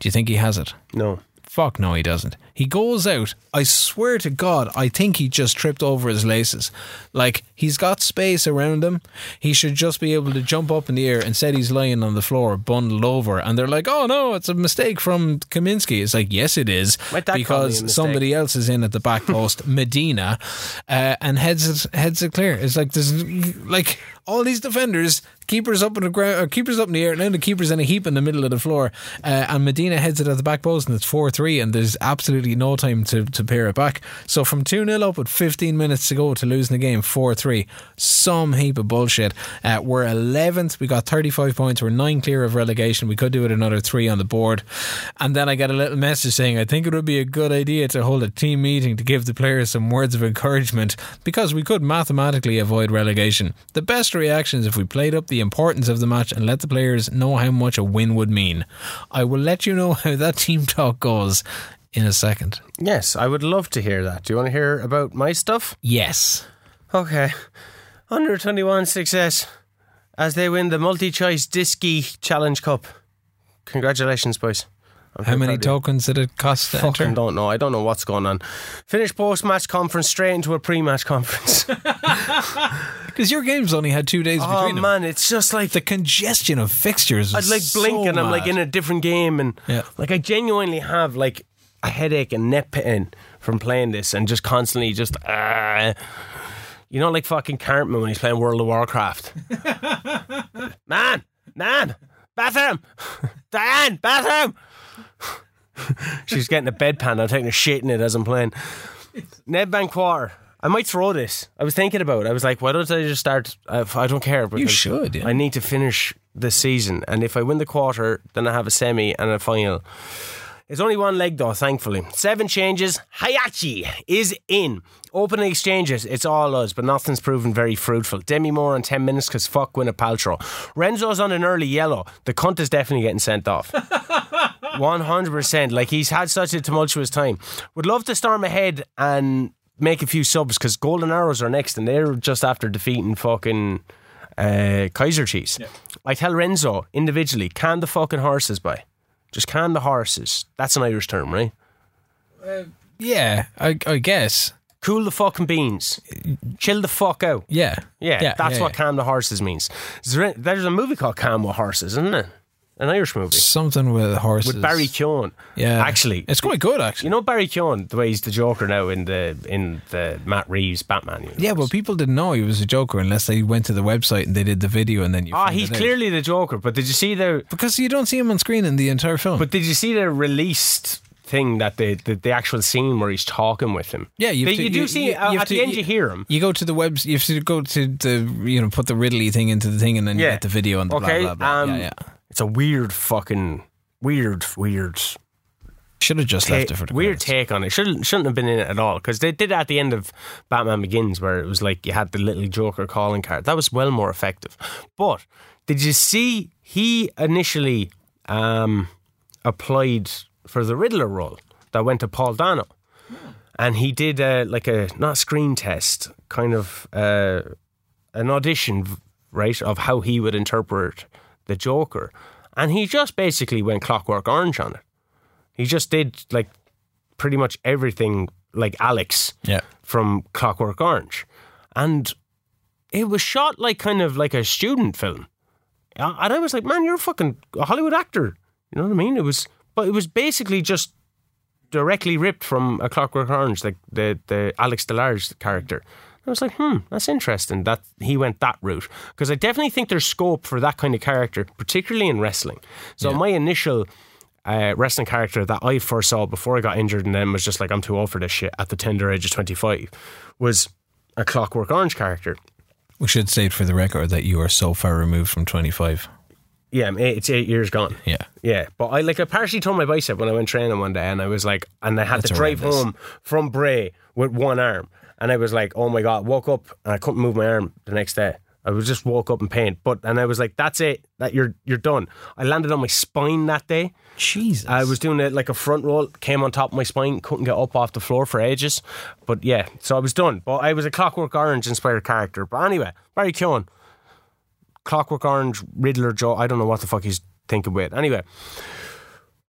Do you think he has it? No. Fuck no, he doesn't. He goes out. I swear to God, I think he just tripped over his laces. Like, he's got space around him. He should just be able to jump up in the air. and Instead, he's lying on the floor, bundled over. And they're like, oh no, it's a mistake from Kaminsky. It's like, yes, it is. Might that call me a Because somebody else is in at the back post, [LAUGHS] Medina, uh, and heads it, heads it clear. It's like, there's like all these defenders, keepers up in the ground, or keepers up in the air, and then the keeper's in a heap in the middle of the floor. Uh, and Medina heads it at the back post, and it's 4 3, and there's absolutely no time to, to pair it back. So from 2 0 up with 15 minutes to go to losing the game 4 3, some heap of bullshit. Uh, we're 11th, we got 35 points, we're 9 clear of relegation. We could do it another 3 on the board. And then I get a little message saying, I think it would be a good idea to hold a team meeting to give the players some words of encouragement because we could mathematically avoid relegation. The best reaction is if we played up the importance of the match and let the players know how much a win would mean. I will let you know how that team talk goes in a second. Yes, I would love to hear that. Do you want to hear about my stuff? Yes. Okay. Under 21 success as they win the multi choice Diski Challenge Cup. Congratulations, boys. I'm How many proud of you. tokens did it cost to Fucking enter? don't know. I don't know what's going on. Finish post match conference straight into a pre match conference. [LAUGHS] [LAUGHS] Because your games only had two days oh between them. Oh, man, it's just like The congestion of fixtures. I'd like blink and I'm like in a different game and Yeah. like I genuinely have like a headache and neck pain from playing this and just constantly just uh, you know like fucking Cartman when he's playing World of Warcraft. [LAUGHS] man, man, bathroom, [LAUGHS] Diane, bathroom. [LAUGHS] She's getting a bedpan. I'm taking a shit in it as I'm playing. Ned Quarter. I might throw this. I was thinking about it. I was like, why don't I just start? I, I don't care. because should, yeah. I need to finish the season. And if I win the quarter, then I have a semi and a final. It's only one leg though, thankfully. Seven changes. Hayachi is in. Opening exchanges, it's all us, but nothing's proven very fruitful. Demi Moore on 10 minutes because fuck Gwyneth Paltrow. Renzo's on an early yellow. The cunt is definitely getting sent off. [LAUGHS] 100%. Like he's had such a tumultuous time. Would love to storm ahead and make a few subs because Golden Arrows are next and they're just after defeating fucking uh, Kaizer Chiefs. I tell Renzo individually, can the fucking horses by. Just can the horses. That's an Irish term, right? Uh, yeah, I, I guess. Cool the fucking beans. Chill the fuck out. Yeah. Yeah, that's yeah, what yeah. calm the horses means. Is there- There's a movie called Calm with Horses, isn't it? An Irish movie. Something with horses. With Barry Keoghan. Yeah. Actually, It's quite good, actually. You know Barry Keoghan, the way he's the Joker now in the in the Matt Reeves Batman. Universe. Yeah, but people didn't know he was a Joker unless they went to the website and they did the video and then you. Ah, he's clearly the Joker. But did you see the? because you don't see him on screen in the entire film. But did you see the released thing that the the, the actual scene where he's talking with him? yeah, you, you, to- do see uh, have at the end you hear him. You go to the webs. You have to go to the you know put the Ridley thing into the thing and then you Yeah. get the video and the Okay, blah blah blah. um, yeah, yeah. It's a weird fucking weird weird Should have just ta- left it for the weird credits. take on it. Shouldn't shouldn't have been in it at all because they did it at the end of Batman Begins where it was like you had the little Joker calling card. That was well more effective. But did you see he initially um, applied for the Riddler role that went to Paul Dano, and he did uh, like a not a screen test, kind of uh, an audition, right, of how he would interpret the Joker, and he just basically went Clockwork Orange on it. He just did like pretty much everything like Alex Yeah. from Clockwork Orange. And it was shot like kind of like a student film. And I was like, man, you're a fucking Hollywood actor. You know what I mean? It was, but it was basically just directly ripped from A Clockwork Orange, like the, the Alex Delarge character. I was like, hmm, that's interesting that he went that route. Because I definitely think there's scope for that kind of character, particularly in wrestling. So my initial uh, wrestling character that I first saw before I got injured and then was just like, I'm too old for this shit at the tender age of 25 was a Clockwork Orange character. We should state for the record that you are so far removed from 25. Yeah, it's eight years gone. Yeah. Yeah, but I like I partially tore my bicep when I went training one day, and I was like, and I had That's to drive horrendous. home from Bray with one arm, and I was like, oh my god, woke up and I couldn't move my arm the next day. I was just woke up in pain, but and I was like, that's it, that you're you're done. I landed on my spine that day. Jesus. I was doing it like a front roll, came on top of my spine, couldn't get up off the floor for ages. But yeah, so I was done. But I was a Clockwork Orange inspired character. But anyway, Barry Keoghan, Clockwork Orange, Riddler, Joe. I don't know what the fuck he's thinking with. Anyway,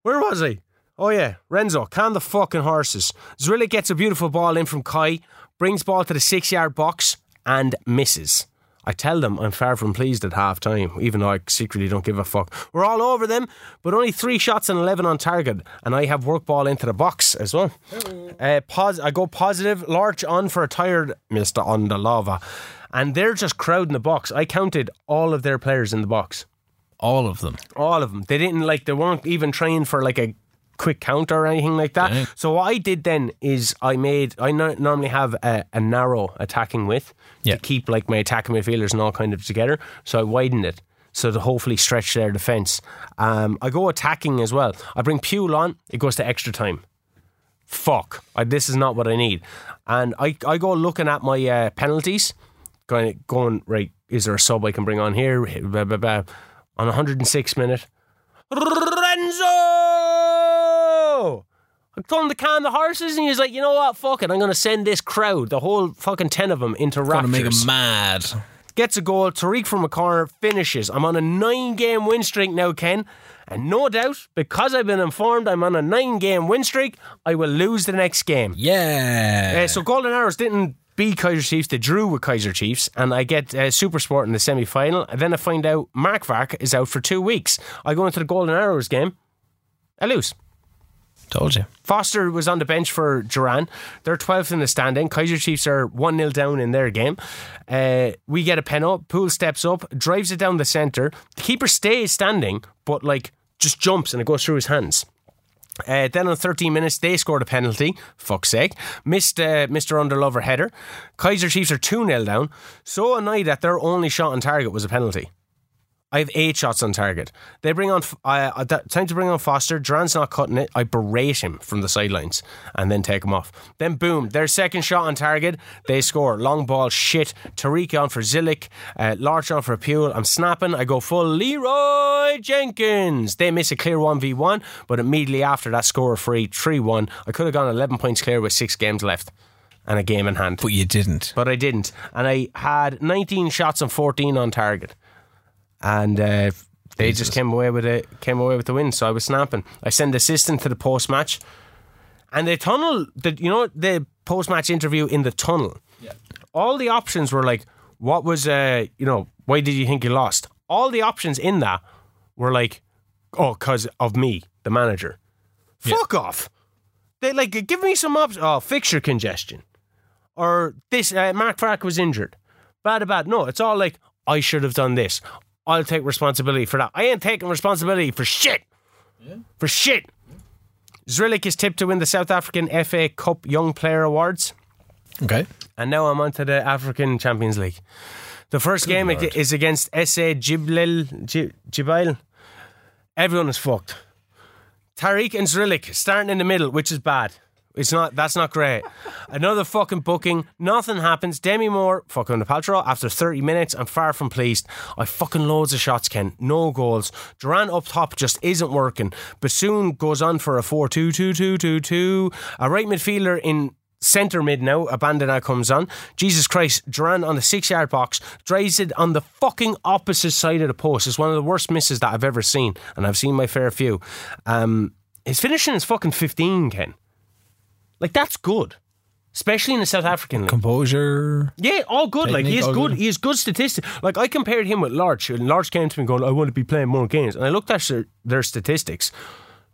where was he? Oh yeah, Renzo, can the fucking horses. Zrilli gets a beautiful ball in from Kai, brings ball to the six yard box and misses. I tell them I'm far from pleased at half time, even though I secretly don't give a fuck. We're all over them, but only three shots and 11 on target, and I have work ball into the box as well. Uh, pos- I go positive, Larch on for a tired Mr. On the lava, and they're just crowding the box. I counted all of their players in the box. All of them. All of them. They didn't like. They weren't even trying for like a quick counter or anything like that. Dang. So what I did then is I made. I no- normally have a, a narrow attacking width Yeah. to keep like my attacking midfielders and all kind of together. So I widened it. So to hopefully stretch their defence. Um, I go attacking as well. I bring Puel on. It goes to extra time. Fuck. I, this is not what I need. And I, I go looking at my uh, penalties, going, going, right, is there a sub I can bring on here? Blah, blah, blah. On 106 minute, Renzo! I told him to calm the horses, and he was like, you know what, fuck it, I'm going to send this crowd, the whole fucking 10 of them, into Going to make raptures. him mad. Gets a goal, Tariq from a corner, finishes. I'm on a nine game win streak now, Ken, And no doubt, because I've been informed I'm on a nine game win streak, I will lose the next game. Yeah. Uh, so Golden Arrows didn't beat Kaizer Chiefs, they drew with Kaizer Chiefs, and I get uh, Super Sport in the semi final. And then I find out Mark Vark is out for two weeks. I go into the Golden Arrows game, I lose. Told you. Foster was on the bench for Duran. They're 12th in the standing. Kaizer Chiefs are 1 0 down in their game. Uh, we get a pen up. Poole steps up, drives it down the centre. The keeper stays standing, but like just jumps and it goes through his hands. Uh, then on 13 minutes, they scored a penalty. Fuck's sake. Missed uh, Mr. Underlover header. Kaizer Chiefs are 2 0 down. So annoyed that their only shot on target was a penalty. I have eight shots on target. They bring on, uh, that- time to bring on Foster. Duran's not cutting it. I berate him from the sidelines and then take him off. Then boom, their second shot on target. They score. Long ball, shit. Tariq on for Zilic, Uh, Larch on for Puel. I'm snapping. I go full Leeroy Jenkins. They miss a clear 1v1, but immediately after that score free 3 1. I could have gone 11 points clear with six games left and a game in hand But you didn't. but I didn't. And I had 19 shots and 14 on target, and uh, they just came away with it. Came away with the win. So I was snapping. I sent assistant to the post match, and the tunnel. The you know the post match interview in the tunnel. Yeah. All the options were like, what was uh you know why did you think you lost? All the options in that were like, oh, cause of me, the manager. Fuck off. They like give me some options. Oh, fixture congestion or this uh, Mark Fark was injured. Bad, bad. No, it's all like I should have done this. I'll take responsibility for that. I ain't taking responsibility for shit. For shit. Zrilik is tipped to win the South African FA Cup Young Player Awards, Okay. and now I'm on to the African Champions League. The first game Lord. is against SA Jiblil. Jibail. Everyone is fucked. Tariq and Zrilik starting in the middle, which is bad. It's not. That's not great. Another fucking booking. Nothing happens. Demi Moore fucking the Paltrow after 30 minutes. I'm far from pleased. I fucking loads of shots, Ken. No goals. Duran up top just isn't working. Bassoon goes on for a 4 2 2 2 2 2. A right midfielder in centre mid now. Abandona comes on. Jesus Christ. Duran on the six yard box. It on the fucking opposite side of the post. It's one of the worst misses that I've ever seen. And I've seen my fair few. Um, his finishing is fucking 15, Ken. Like that's good, especially in the South African league. Composure. Yeah, all good. like he is good. good. He is good statistics. Like I compared him with Larch, and Larch came to me going, "I want to be playing more games," and I looked at their, statistics.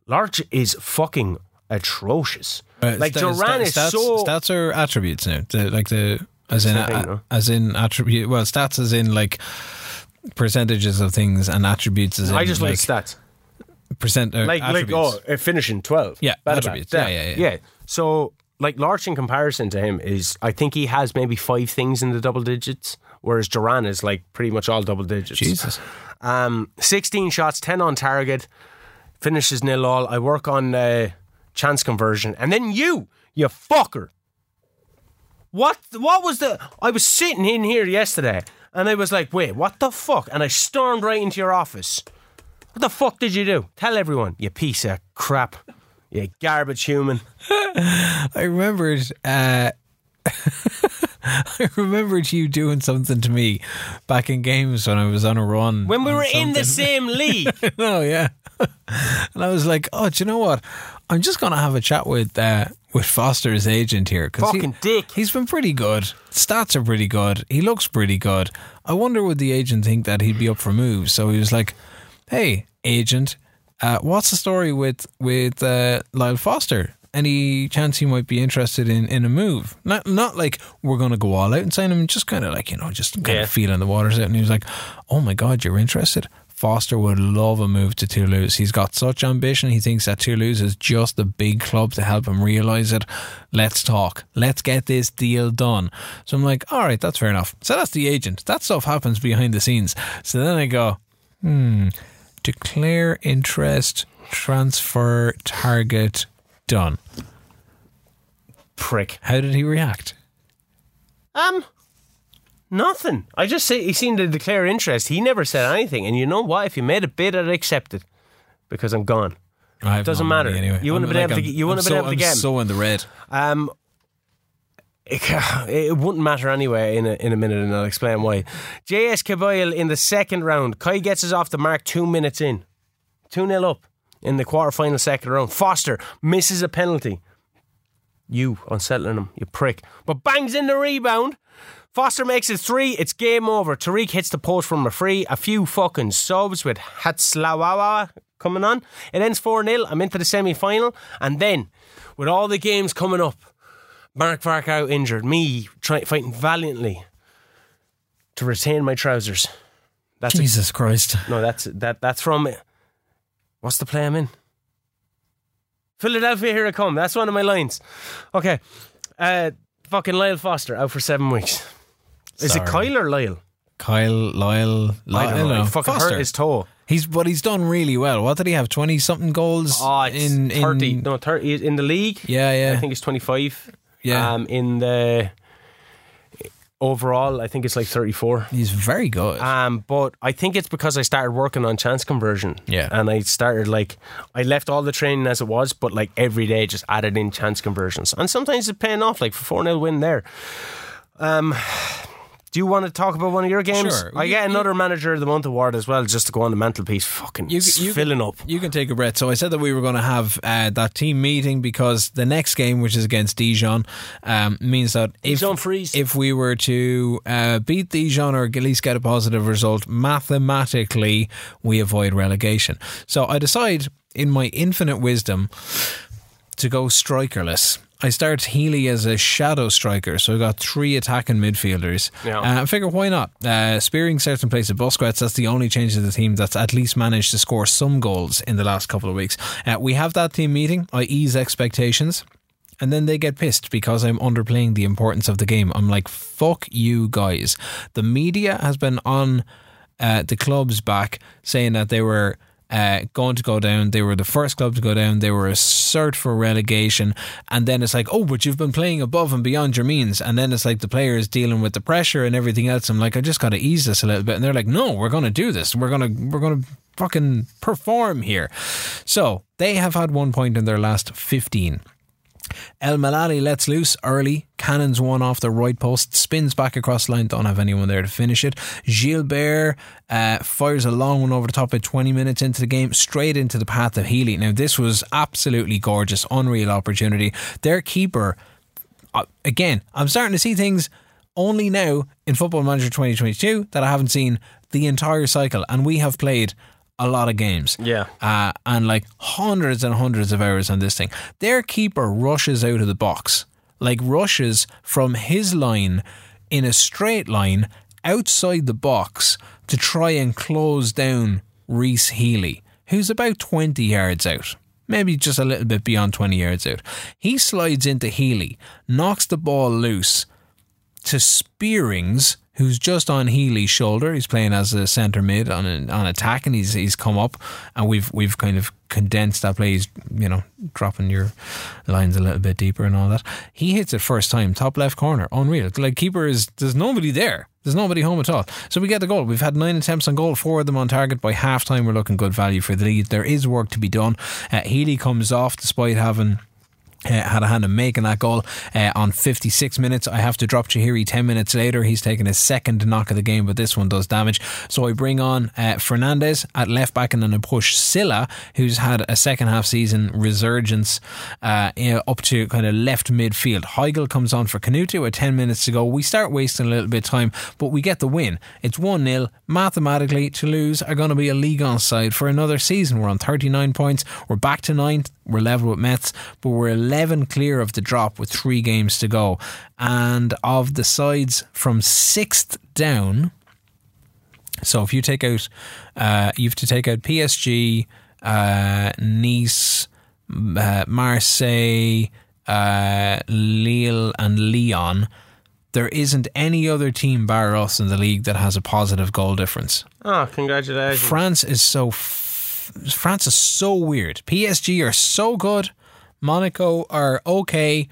Larch is fucking atrocious. Uh, like sta- Duran is stats, so. Stats are attributes now. The, like the as in thing, a- no? as in attribute. Well, stats as in like percentages of things, and attributes as in I just look like stats. percent. Uh, like like attributes. oh uh, finishing 12 Yeah, attributes. about Yeah, yeah, yeah. So like Larch in comparison to him is I think he has maybe five things in the double digits whereas Duran is like pretty much all double digits Jesus. um 16 shots 10 on target finishes nil all I work on uh, chance conversion and then you you fucker what what was the I was sitting in here yesterday and I was like wait what the fuck and I stormed right into your office what the fuck did you do? Tell everyone, you piece of crap. You garbage human. [LAUGHS] I remembered. Uh, [LAUGHS] I remembered you doing something to me back in games when I was on a run. When we were in the same league. [LAUGHS] oh yeah. and I was like, oh, do you know what? I'm just gonna have a chat with uh, with Foster's agent here because Fucking dick. He's been pretty good. Stats are pretty good. He looks pretty good. I wonder would the agent think that he'd be up for moves? So he was like, "Hey, agent, uh, what's the story with with uh, Lyle Foster? Any chance he might be interested in, in a move? Not not like we're going to go all out and sign him. Just kind of like you know, just kind Yeah. of feeling the waters out. And he was like, "Oh my God, you're interested." Foster would love a move to Toulouse. He's got such ambition. He thinks that Toulouse is just the big club to help him realize it. Let's talk. Let's get this deal done. So I'm like, all right, that's fair enough. So that's the agent. That stuff happens behind the scenes. So then I go, hmm, declare interest, transfer target done. Prick. How did he react? Um, nothing. I just say he seemed to declare interest. He never said anything. And you know what? If you made a bid, I'd accept it because I'm gone. I have Doesn't matter. Anyway. You wouldn't I'm have been able to I'm- you wouldn't I'm have been able to get I'm so in the red. Um, it, wouldn't matter anyway in a, in a minute, and I'll explain why. JS Kabylie in the second round. Kai gets us off the mark two minutes in. 2 0 up in the quarter final second round. Foster misses a penalty. You unsettling him, you prick. But bangs in the rebound. Foster makes it three. It's game over. Tariq hits the post from a free. A few fucking subs with Hatslawawa coming on. It ends 4 0. I'm into the semi final. And then, with all the games coming up, Mark Varkow injured, me try, fighting valiantly to retain my trousers. That's a, Jesus Christ. no, that's that. That's from. What's the play I'm in? Philadelphia, here I come. That's one of my lines. Okay, uh, fucking Lyle Foster out for seven weeks. Is it Kyle or Lyle? Kyle, Lyle, Lyle I don't know. He fucking Foster. hurt his toe. He's but he's done really well. What did he have? Twenty something goals Oh, it's in in thirty. no, thirty in the league. Yeah, yeah. I think it's twenty five. Yeah. Um, in the overall, I think it's like thirty four. He's very good. Um, but I think it's because I started working on chance conversion. Yeah. And I started like I left all the training as it was, but like every day just added in chance conversions. And sometimes it's paying off, like for 4 0 win there. Um do you want to talk about one of your games? Sure. I You- get you- another manager of the month award as well, just to go on the mantelpiece. Fucking You- you- filling up. You can take a breath. So I said that we were going to have uh, that team meeting because the next game, which is against Dijon, um, means that if if we were to uh, beat Dijon or at least get a positive result, mathematically we avoid relegation. So I decide, in my infinite wisdom, to go strikerless. I start Healey as a shadow striker, so I've got three attacking midfielders. Yeah. Uh, I figure why not? Uh, Spearing starts in place of Busquets. That's the only change to the team that's at least managed to score some goals in the last couple of weeks. Uh, we have that team meeting. I ease expectations. And then they get pissed because I'm underplaying the importance of the game. I'm like, fuck you guys. The media has been on uh, the club's back saying that they were uh, going to go down. They were the first club to go down. They were a cert for relegation. And then it's like, oh, but you've been playing above and beyond your means. And then it's like the players dealing with the pressure and everything else. I'm like, I just got to ease this a little bit. And they're like, no, we're going to do this. We're going to, we're going to fucking perform here. So they have had one point in their last 15. El Malali lets loose early, cannons one off the right post, spins back across the line, don't have anyone there to finish it. Gilbert uh, fires a long one over the top at 20 minutes into the game, straight into the path of Healey. Now, this was absolutely gorgeous, unreal opportunity. Their keeper, uh, again, I'm starting to see things only now in Football Manager 2022 that I haven't seen the entire cycle, and we have played a lot of games. Yeah. Uh, and like hundreds and hundreds of hours on this thing. Their keeper rushes out of the box, like rushes from his line in a straight line outside the box to try and close down Rhys Healey, who's about 20 yards out. Maybe just a little bit beyond 20 yards out. He slides into Healey, knocks the ball loose, to Spierings, who's just on Healey's shoulder. He's playing as a centre mid on an, on attack, and he's he's come up, and we've we've kind of condensed that play. He's you know dropping your lines a little bit deeper and all that. He hits it first time, top left corner, unreal. Like keeper is there's nobody there. There's nobody home at all. So we get the goal. We've had nine attempts on goal, four of them on target. By half time, we're looking good value for the lead. There is work to be done. Uh, Healy comes off despite having uh, had a hand in making that goal uh, on 56 minutes. I have to drop Chihiri 10 minutes later. He's taken his second knock of the game, but this one does damage. So I bring on uh, Fernandez at left back and then I push Silla, who's had a second half season resurgence up to kind of left midfield. Heigl comes on for Canuto at 10 minutes to go. We start wasting a little bit of time, but we get the win. It's 1 0. Mathematically, Toulouse are going to be a league on side for another season. We're on 39 points. We're back to ninth. We're level with Metz, but we're 11 clear of the drop with three games to go. And of the sides from sixth down, so if you take out, uh, you have to take out PSG, uh, Nice, uh, Marseille, uh, Lille, and Lyon. There isn't any other team bar us in the league that has a positive goal difference. Oh, congratulations. France is so f- France is so weird. PSG are so good. Monaco are okay.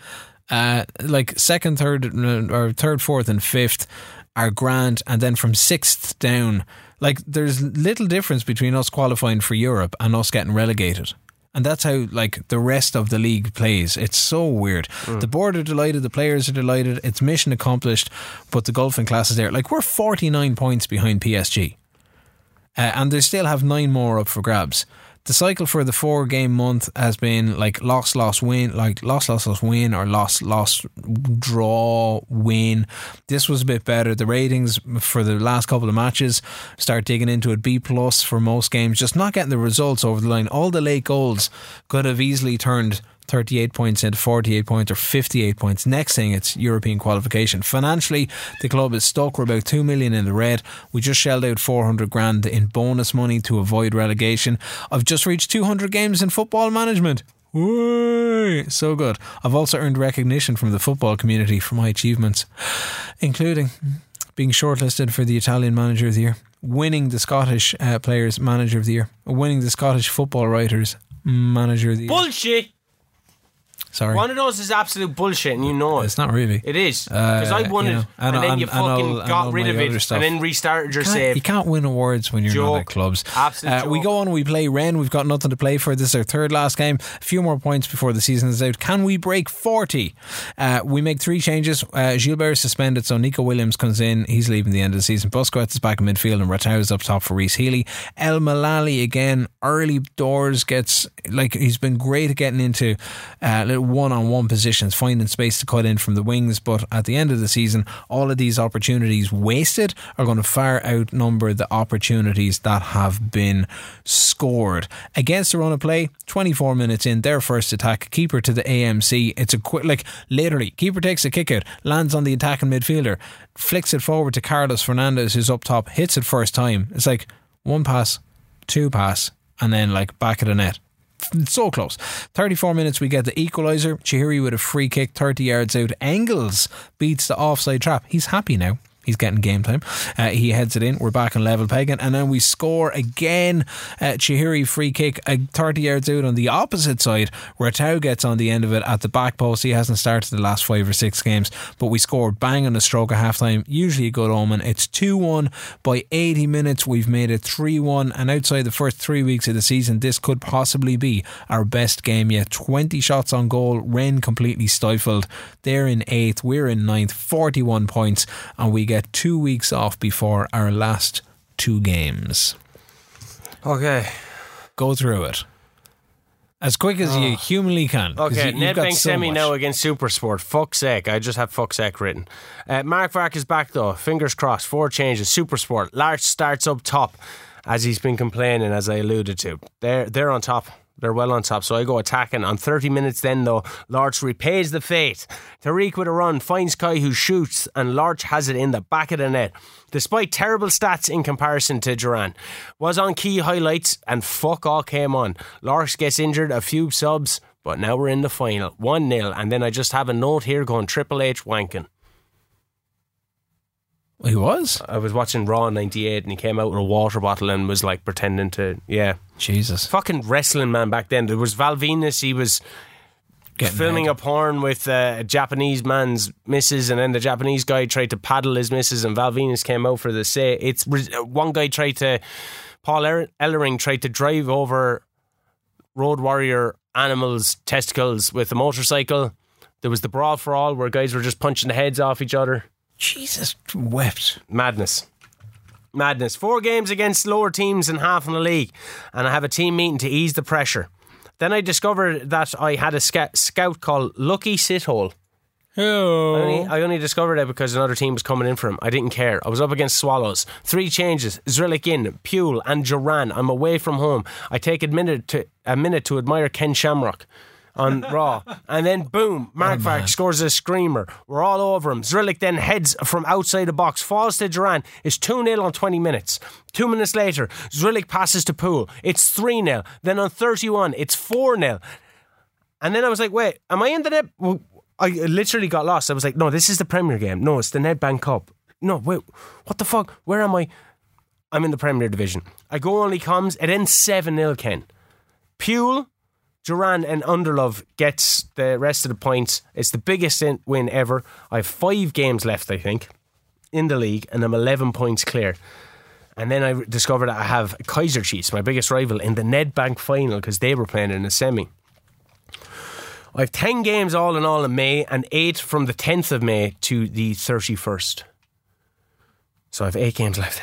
Uh, like second, third, uh, or third, fourth, and fifth are grand, and then from sixth down, like there's little difference between us qualifying for Europe and us getting relegated. And that's how like the rest of the league plays. It's so weird. The board are delighted, the players are delighted. It's mission accomplished, but the golfing class is there. Like we're 49 points behind PSG uh, and they still have nine more up for grabs. the cycle for the four game month has been like loss, loss, win, like loss, loss, loss, win, or loss, loss, draw, win. This was a bit better. The ratings for the last couple of matches start digging into it. B plus for most games, just not getting the results over the line. All the late goals could have easily turned 38 points into 48 points or 58 points. Next thing, it's European qualification. Financially, the club is stuck. We're about 2 million in the red. We just shelled out 400 grand in bonus money to avoid relegation. I've just reached 200 games in football management. Whey! So good. I've also earned recognition from the football community for my achievements, including being shortlisted for the Italian Manager of the Year, winning the Scottish uh, Players Manager of the Year, winning the Scottish Football Writers Manager of the Year. Bullshit. Sorry. One of those is absolute bullshit, and you know it. It's not really. It is because Uh, I won you it, know, and, and- then and- you all- fucking and got rid of it, and then restarted your can't- save. You can't win awards when you're not at clubs. Absolute Uh, we go on, we play Rennes. We've got nothing to play for. This is our third last game. A few more points before the season is out. Can we break 40? Uh, we make three changes. Uh, Gilbert is suspended, so Nico Williams comes in. He's leaving the end of the season. Busquets is back in midfield, and Ratau is up top for Rhys Healey. El Malali again, early doors gets like he's been great at getting into uh, little one-on-one positions, finding space to cut in from the wings. But at the end of the season, all of these opportunities wasted are going to far outnumber the opportunities that have been scored against the run of play. Twenty-four minutes in, their first attack, keeper to the AMC. It's a quick, like literally, keeper takes a kick out, lands on the attacking midfielder, flicks it forward to Carlos Fernandez, who's up top, hits it first time. It's like one pass, two pass, and then like back of the net. So close. 34 minutes, we get the equaliser. Chihiri with a free kick, 30 yards out. Engels beats the offside trap. He's happy now. He's getting game time. Uh, he heads it in. We're back on level pegging. And then we score again. Uh, Chihiri free kick, uh, 30 yards out on the opposite side. Ratau gets on the end of it at the back post. He hasn't started the last five or six games, but we scored bang on a stroke at half time. Usually a good omen. It's 2 1. By 80 minutes, we've made it 3 1. And outside the first three weeks of the season, this could possibly be our best game yet. 20 shots on goal. Rennes completely stifled. They're in eighth. We're in ninth. 41 points. And we get two weeks off before our last two games. Okay. Go through it. As quick as you humanly can. Okay, you- Nedbank so semi now against Supersport. Fuck's sake, I just have fuck's sake written. Uh, Mark Vark is back though. Fingers crossed. Four changes. Supersport. Larch starts up top, as he's been complaining, as I alluded to. They're they're on top. They're well on top. So I go attacking. On 30 minutes then though, Larch repays the fate. Tariq with a run finds Kai who shoots, and Larch has it in the back of the net. Despite terrible stats in comparison to Duran. Was on key highlights and fuck all came on. Larch gets injured, a few subs, but now we're in the final. 1 0. And then I just have a note here going Triple H wanking. He was? I was watching Raw 98 and he came out with a water bottle and was like pretending to, yeah. Jesus. Fucking wrestling man back then. There was Val Venis, he was Getting filming a porn with uh, a Japanese man's missus, and then the Japanese guy tried to paddle his missus, and Val Venis came out for the say. It's uh, one guy tried to, Paul Er- Ellering tried to drive over Road Warrior animals' testicles with a motorcycle. There was the brawl for all, where guys were just punching the heads off each other. Jesus wept. Madness. Madness. Four games against lower teams and half in the league, and I have a team meeting to ease the pressure. Then I discovered that I had a scout called Lucky Sithole. Oh. I only, Oh. I only discovered it because another team was coming in for him. I didn't care. I was up against Swallows. Three changes: Zrillik in, Puel, and Duran. I'm away from home. I take a minute to a minute to admire Ken Shamrock on Raw, and then boom, Mark oh, Vark scores a screamer. We're all over him. Zrillik then heads from outside the box, falls to Duran. It's two 0 on twenty minutes. Two minutes later, Zrillik passes to Poole. It's three 0 Then on thirty one, it's four 0 and then I was like, wait, am I in the net? Well, I literally got lost. I was like, no, this is the Premier game. No, it's the Nedbank Cup. No, wait, what the fuck? Where am I? I'm in the Premier Division. I go only comes. It ends 7 0, Ken. Puel, Duran, and Underlove gets the rest of the points. It's the biggest in- win ever. I have five games left, I think, in the league, and I'm 11 points clear. And then I discovered that I have Kaizer Chiefs, my biggest rival, in the Nedbank final because they were playing in a semi. I have 10 games all in all in May and 8 from the 10th of May to the 31st. So I have 8 games left.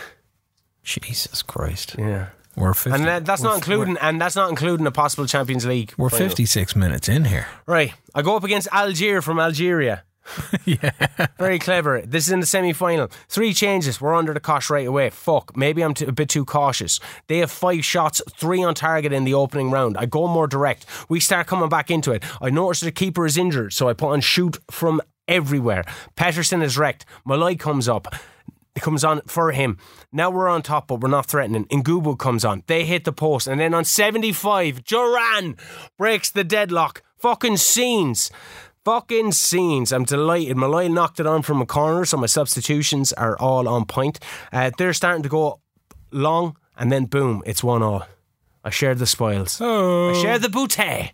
Jesus Christ. Yeah. We're 50, and that, that's we're- not including, and that's not including a possible Champions League. We're, final. 56 minutes in here. Right. I go up against Algier from Algeria. [LAUGHS] yeah. Very clever. This is in the semi final. Three changes. We're under the cosh right away. Fuck. Maybe I'm t- a bit too cautious. They have five shots, three on target in the opening round. I go more direct. We start coming back into it. I notice the keeper is injured, so I put on shoot from everywhere. Peterson is wrecked. Malay comes up. It comes on for him. Now we're on top, but we're not threatening. Ngubu comes on. They hit the post. And then on 75, Duran breaks the deadlock. Fucking scenes. Fucking scenes. I'm delighted. Malay knocked it on from a corner, so my substitutions are all on point. Uh, they're starting to go long, and then boom, it's one all. I shared the spoils. Oh. I shared the bouteille.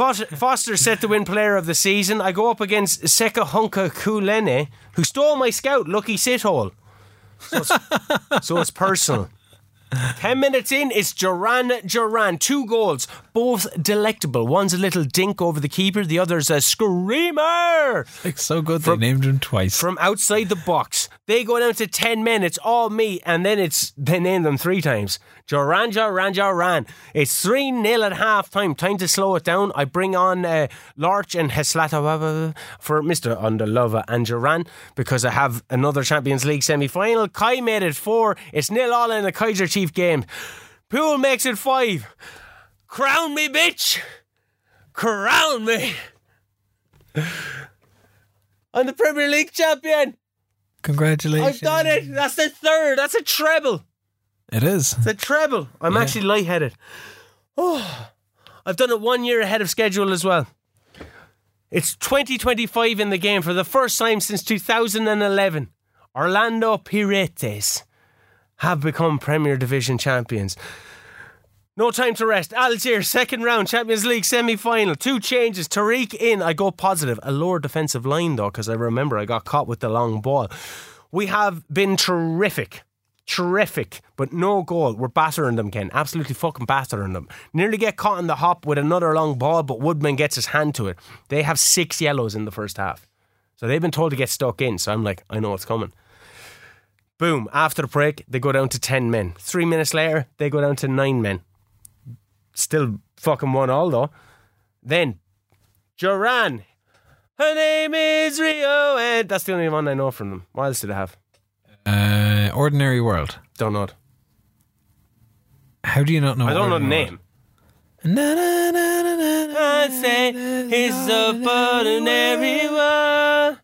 Foster, set to win player of the season. I go up against Seka Hunka Kulene, who stole my scout, Lucky Sithole. So it's, [LAUGHS] so it's personal. 10 minutes in, it's Duran Duran. Two goals, both delectable. One's a little dink over the keeper, the other's a screamer Like, so good they named him twice. from outside the box. They go down to 10 men, it's all me, and then it's they name them three times. Duran, Duran, Duran. It's 3 0 at half time. Time to slow it down. I bring on uh, Lorch and Heslata for Mr. Underlova and Duran because I have another Champions League semi final. Kai made it 4. It's nil all in the Kaizer Chief game. Pool makes it 5. Crown me, bitch! Crown me! [LAUGHS] I'm the Premier League champion! Congratulations. I've done it. That's the third. That's a treble. It is. It's a treble. I'm actually lightheaded. Oh, I've done it one year ahead of schedule as well. It's 2025 in the game for the first time since 2011. Orlando Pirates have become Premier Division champions. No time to rest. Algier, second round, Champions League semi final. Two changes. Tariq in. I go positive. A lower defensive line, though, because I remember I got caught with the long ball. We have been terrific. Terrific, but no goal. We're battering them, Ken. Absolutely fucking battering them. Nearly get caught in the hop with another long ball, but Woodman gets his hand to it. They have six yellows in the first half. So they've been told to get stuck in. So I'm like, I know it's coming. Boom. After the break, they go down to 10 men. Three minutes later, they go down to nine men. Still fucking one all though. Then, Duran. Her name is Rio, and that's the only one I know from them. What else do they have? Uh, Ordinary World. Don't know it. How do you not know? I don't know the name. Na, na, na, na, na. I say it's a ordinary world.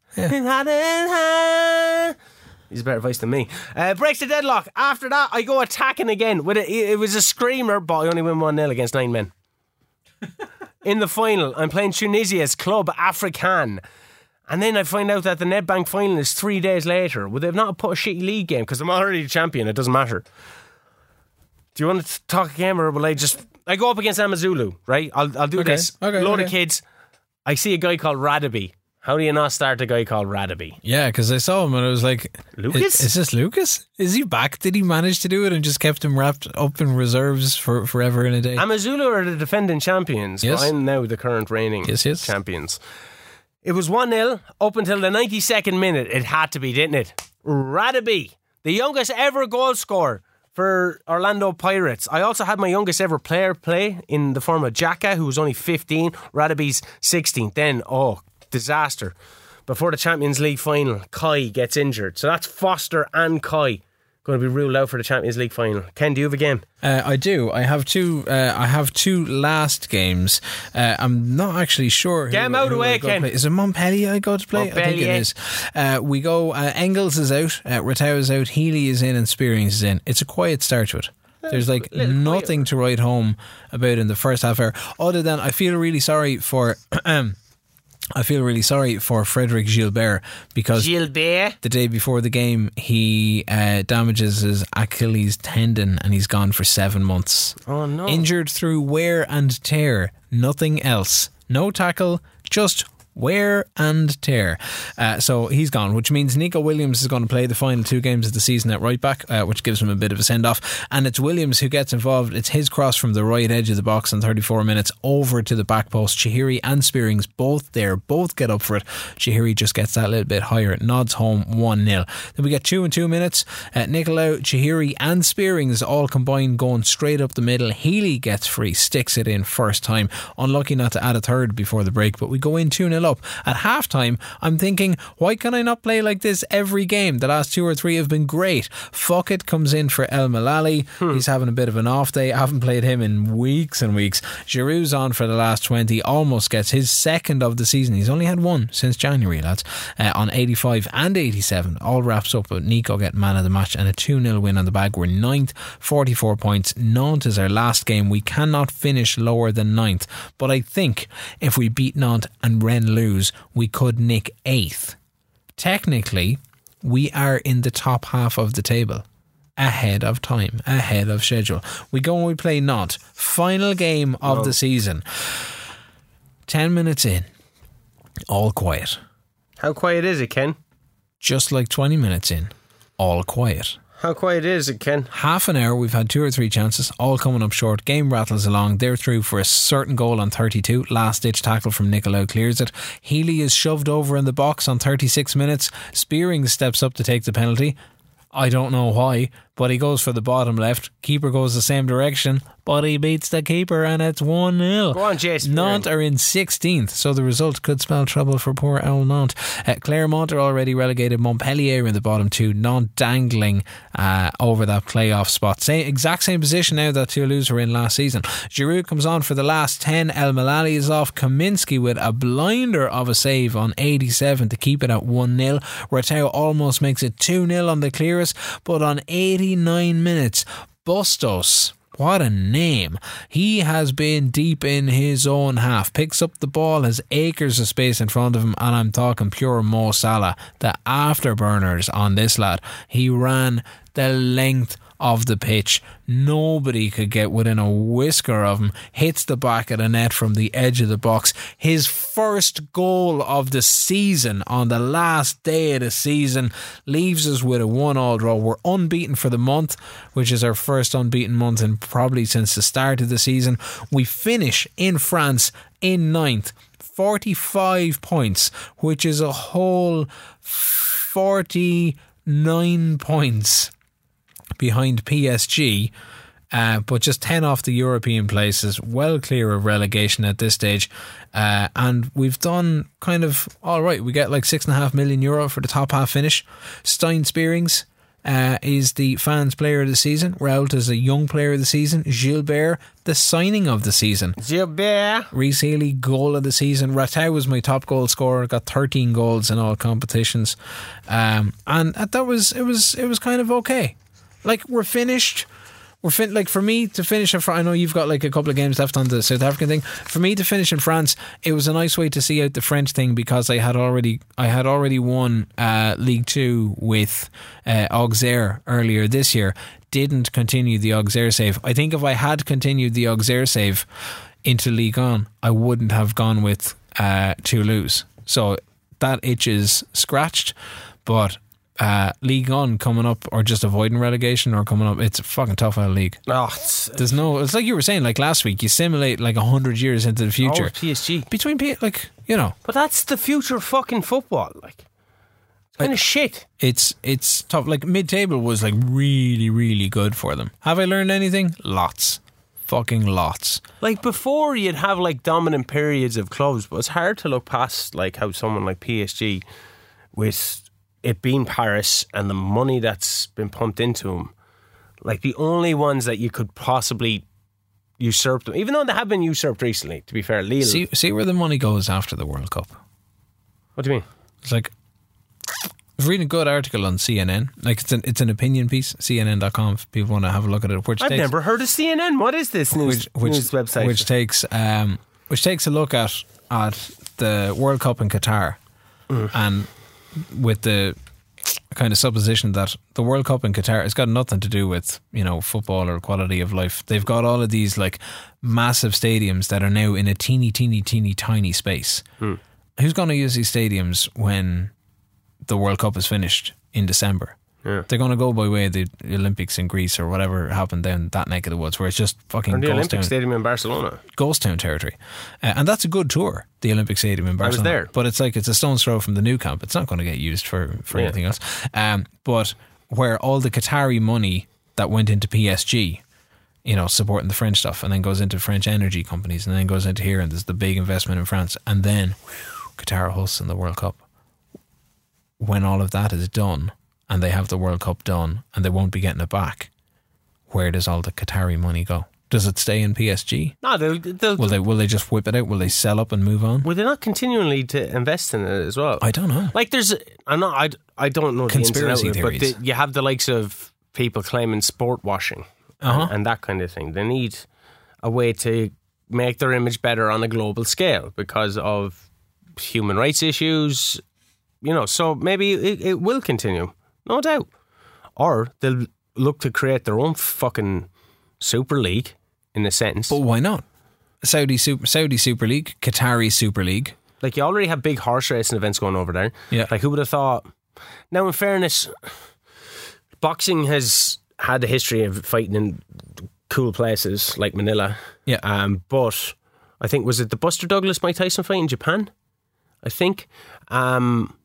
He's a better voice than me. Uh, breaks the deadlock. After that, I go attacking again. With a, it was a screamer, but I only win 1 0 against nine men. [LAUGHS] In the final, I'm playing Tunisia's Club Africain. And then I find out that the Nedbank final is three days later. Would they have not put a shitty league game? Because I'm already the champion. It doesn't matter. Do you want to talk again, or will I just? I go up against Amazulu, right? I'll I'll do Okay, this. okay, Load okay. of kids. I see a guy called Radaby. How do you not start a guy called Radaby? Yeah, because I saw him and I was like, Lucas? Is, is this Lucas? Is he back? Did he manage to do it and just kept him wrapped up in reserves for forever in a day? Amazulu are the defending champions. Yes. I'm now the current reigning Yes, yes. champions. It was 1 0 up until the 92nd minute. It had to be, didn't it? Radaby, the youngest ever goal scorer for Orlando Pirates. I also had my youngest ever player play in the form of Jacka, who was only 15. Radaby's 16. Then, oh, disaster. Before the Champions League final, Kai gets injured. So that's Foster and Kai going to be ruled out for the Champions League final. Ken, do you have a game? Uh, I do. I have two. Uh, I have two last games. Uh, I'm not actually sure. Get 'em out of the way, I go to Ken. Is it Montpellier I go to play? I think it is. Uh, we go. Uh, Engels is out. Uh, Ratão is out. Healey is in, and Spierings is in. It's a quiet start to it. There's like nothing to write home about in the first half hour, other than I feel really sorry for. [CLEARS THROAT] I feel really sorry for Frederick Gilbert because Gilbert. the day before the game, he uh, damages his Achilles tendon and he's gone for seven months. Oh, no. Injured through wear and tear, nothing else. No tackle, just wear and tear. Uh, so he's gone, which means Nico Williams is going to play the final two games of the season at right back, uh, which gives him a bit of a send off. And it's Williams who gets involved. It's his cross from the right edge of the box in 34 minutes over to the back post. Chihiri and Spierings both there, both get up for it. Chihiri just gets that little bit higher. Nods home 1 0. Then we get two and two minutes. Uh, Nicolau, Chihiri, and Spierings all combined going straight up the middle. Healey gets free, sticks it in first time. Unlucky not to add a third before the break, but we go in 2 0 up. At halftime, I'm thinking, why can I not play like this every game? The last two or three have been great. Fuckett comes in for El Malali. He's having a bit of an off day. I haven't played him in weeks and weeks. Giroud's on for the last 20, almost gets his second of the season. He's only had one since January, lads, uh, on 85 and 87. All wraps up with Nico getting man of the match and a 2 0 win on the bag. We're ninth, 44 points. Nantes is our last game. We cannot finish lower than ninth, but I think if we beat Nantes and Rennes lose, we could nick eighth. Technically, we are in the top half of the table. Ahead of time, ahead of schedule. We go and we play not. Final game of the season. 10 minutes in, all quiet. How quiet is it, Ken? Just like 20 minutes in, all quiet. How quiet is it, Ken? Half an hour, we've had two or three chances, all coming up short. Game rattles along. They're through for a certain goal on 32. Last ditch tackle from Nicolau clears it. Healey is shoved over in the box on 36 minutes. Spearing steps up to take the penalty. I don't know why, but he goes for the bottom left. Keeper goes the same direction, but he beats the keeper and it's 1 0. Go on, Spearing. Nantes are in 16th, so the result could spell trouble for poor Owl Nantes. Uh, Clermont are already relegated. Montpellier in the bottom two. Nantes dangling uh, over that playoff spot. Same, exact same position now that Toulouse were in last season. Giroud comes on for the last 10. El Malali is off. Kaminsky with a blinder of a save on 87 to keep it at 1 0. Ratão almost makes it 2 0 on the clearest, but on 89 minutes, Bustos. What a name. He has been deep in his own half, picks up the ball, has acres of space in front of him, and I'm talking pure Mo Salah. The afterburners on this lad. He ran the length of the pitch. Nobody could get within a whisker of him. Hits the back of the net from the edge of the box. His first goal of the season on the last day of the season leaves us with a one-all draw. We're unbeaten for the month, which is our first unbeaten month in probably since the start of the season. We finish in France in ninth. 45 points, which is a whole 49 points behind PSG, uh, but just 10 off the European places, well clear of relegation at this stage. Uh, and we've done kind of all right. We get like six and a half million euro for the top half finish. Stijn Spierings. Uh, is the fans player of the season. Rouault is a young player of the season. Gilbert, the signing of the season. Gilbert. Rhys Healey, goal of the season. Ratão was my top goal scorer. Got 13 goals in all competitions, um, and that was it was it was kind of okay. Like we're finished. We're fin- like for me to finish in France. I know you've got like a couple of games left on the South African thing. For me to finish in France, it was a nice way to see out the French thing because I had already I had already won uh, League Two with uh, Auxerre earlier this year. Didn't continue the Auxerre save. I think if I had continued the Auxerre save into League On, I wouldn't have gone with uh, Toulouse. So that itch is scratched, but uh, League On coming up or just avoiding relegation or coming up, it's a fucking tough out of league. Oh, There's no. It's like you were saying, like last week. You simulate like a hundred years into the future oh, PSG. between P- like you know. But that's the future of fucking football. Like, it's kind of shit. It's it's tough. Like mid table was like really really good for them. Have I learned anything? Lots, fucking lots. Like before, you'd have like dominant periods of clubs, but it's hard to look past like how someone like PSG, with it being Paris and the money that's been pumped into them, like the only ones that you could possibly usurp them, even though they have been usurped recently. To be fair, Lille. See see where the money goes after the World Cup. what do you mean? It's like I was reading a good article on CNN. Like it's an it's an opinion piece. CNN.com. If people want to have a look at it, which I've takes, never heard of CNN. What is this news, which which, news website? which takes um which takes a look at at the World Cup in Qatar Mm. and with the kind of supposition that the World Cup in Qatar has got nothing to do with you know football or quality of life. They've got all of these like massive stadiums that are now in a teeny, teeny, teeny, tiny space. Hmm. who's going to use these stadiums when the World Cup is finished in December? Yeah. They're going to go by way of the Olympics in Greece or whatever happened down that neck of the woods, where it's just fucking Or the ghost Olympic town, Stadium in Barcelona. ghost town territory, uh, and that's a good tour. The Olympic Stadium in Barcelona. I was there. but it's like it's a stone's throw from the Nou Camp. It's not going to get used for for Yeah. anything else. Um, but where all the Qatari money that went into PSG you know, supporting the French stuff, and then goes into French energy companies, and then goes into here, and there's the big investment in France, and then whew, Qatar hosts in the World Cup. When all of that is done, and they have the World Cup done, and they won't be getting it back, where does all the Qatari money go? Does it stay in PSG? No, they'll, they'll Will they will they just whip it out? Will they sell up and move on? Will they not continually to invest in it as well? I don't know. Like there's, I'm not, I, I don't know the Conspiracy of it, but theories. the, you have the likes of people claiming sport washing Uh-huh. and, and that kind of thing. They need a way to make their image better on a global scale because of human rights issues, you know. So maybe it, it will continue, no doubt, or they'll look to create their own fucking super league in a sense. But why not? Saudi Super Saudi Super League, Qatari Super League. Like you already have big horse racing events going over there. Yeah. Like who would have thought? Now, in fairness, boxing has had a history of fighting in cool places like Manila. Yeah. Um, but I think was it the Buster Douglas Mike Tyson fight in Japan? I think. Um,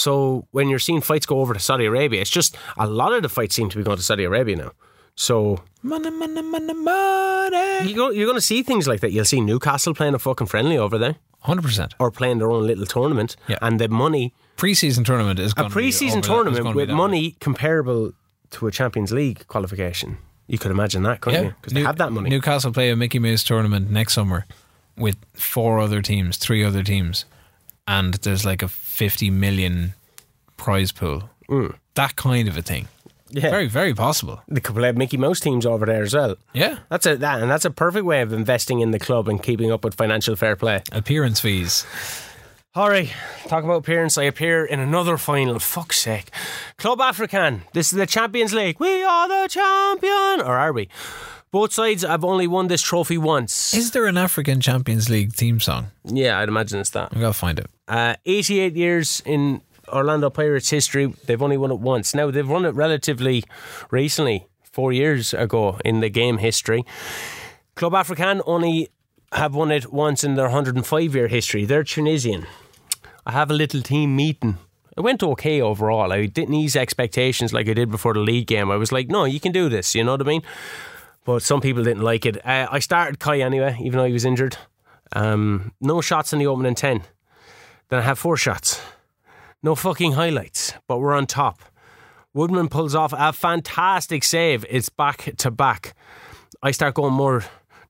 so when you're seeing fights go over to Saudi Arabia, it's just a lot of the fights seem to be going to Saudi Arabia now. So Money, money, money, money. you go, you're going to see things like that. You'll see Newcastle playing a fucking friendly over there, Hundred percent. or playing their own little tournament, Yeah. and the money Preseason tournament is a pre-season over that- is tournament with way. money comparable to a Champions League qualification. You could imagine that, couldn't you? Because they have that money. Newcastle play a Mickey Mouse tournament next summer with four other teams, three other teams, and there's like a 50 million prize pool. That kind of a thing. Mm. yeah, Very, very possible. they could play Mickey Mouse teams over there as well. Yeah. That's a that, and that's a perfect way of investing in the club and keeping up with financial fair play. Appearance fees. All right, talk about appearance. I appear in another final. Fuck's sake, Club Africain. This is the Champions League. We are the champion, or are we? Both sides have only won this trophy once. Is there an African Champions League theme song? yeah, I'd imagine it's that. I gotta find it. Uh, 88 years in Orlando Pirates history, they've only won it once. Now, they've won it relatively recently, four years ago in the game history. Club Africain only have won it once in their 105 year history. They're Tunisian. I have a little team meeting. It went okay overall. I didn't ease expectations like I did before the league game. I was like, no, you can do this. You know what I mean? But some people didn't like it. Uh, I started Kai anyway, even though he was injured. Um, no shots in the opening 10. Then I have four shots. No fucking highlights, but we're on top. Woodman pulls off a fantastic save. It's back to back. I start going more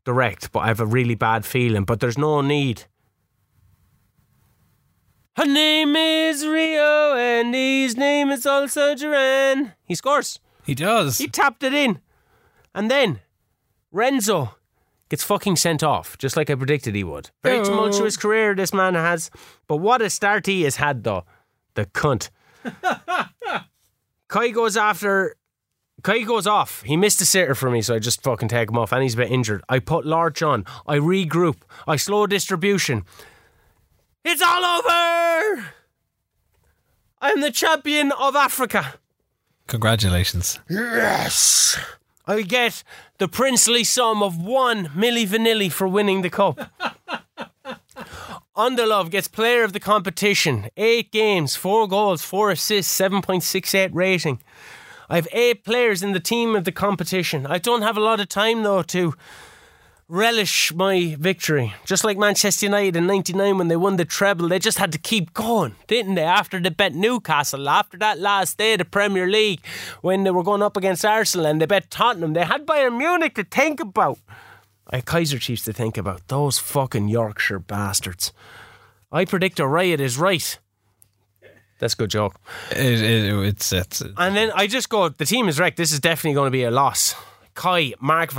direct, but I have a really bad feeling. But there's no need. Her name is Rio, and his name is also Duran. He scores. He does. He tapped it in. And then Renzo gets fucking sent off, just like I predicted he would. Very Oh. tumultuous career this man has. But what a start he has had, though. The cunt. [LAUGHS] Kai goes after. Kai goes off. He missed a sitter for me, so I just fucking take him off. And he's a bit injured. I put Larch on. I regroup. I slow distribution. It's all over! I am the champion of Africa. Congratulations. Yes! Oh, I get the princely sum of one milli vanilli for winning the cup. Underlove gets player of the competition. Eight games, four goals, four assists, 7.68 rating. I have eight players in the team of the competition. I don't have a lot of time though to relish my victory. Just like Manchester United in 99 when they won the treble, they just had to keep going, didn't they? After they bet Newcastle, after that last day of the Premier League, when they were going up against Arsenal and they bet Tottenham, they had Bayern Munich to think about. I had Kaizer Chiefs to think about. Those fucking Yorkshire bastards. I predict a riot is right. That's a good joke. It, it, it's, it's And then I just go, the team is wrecked. This is definitely going to be a loss. Kai, Mark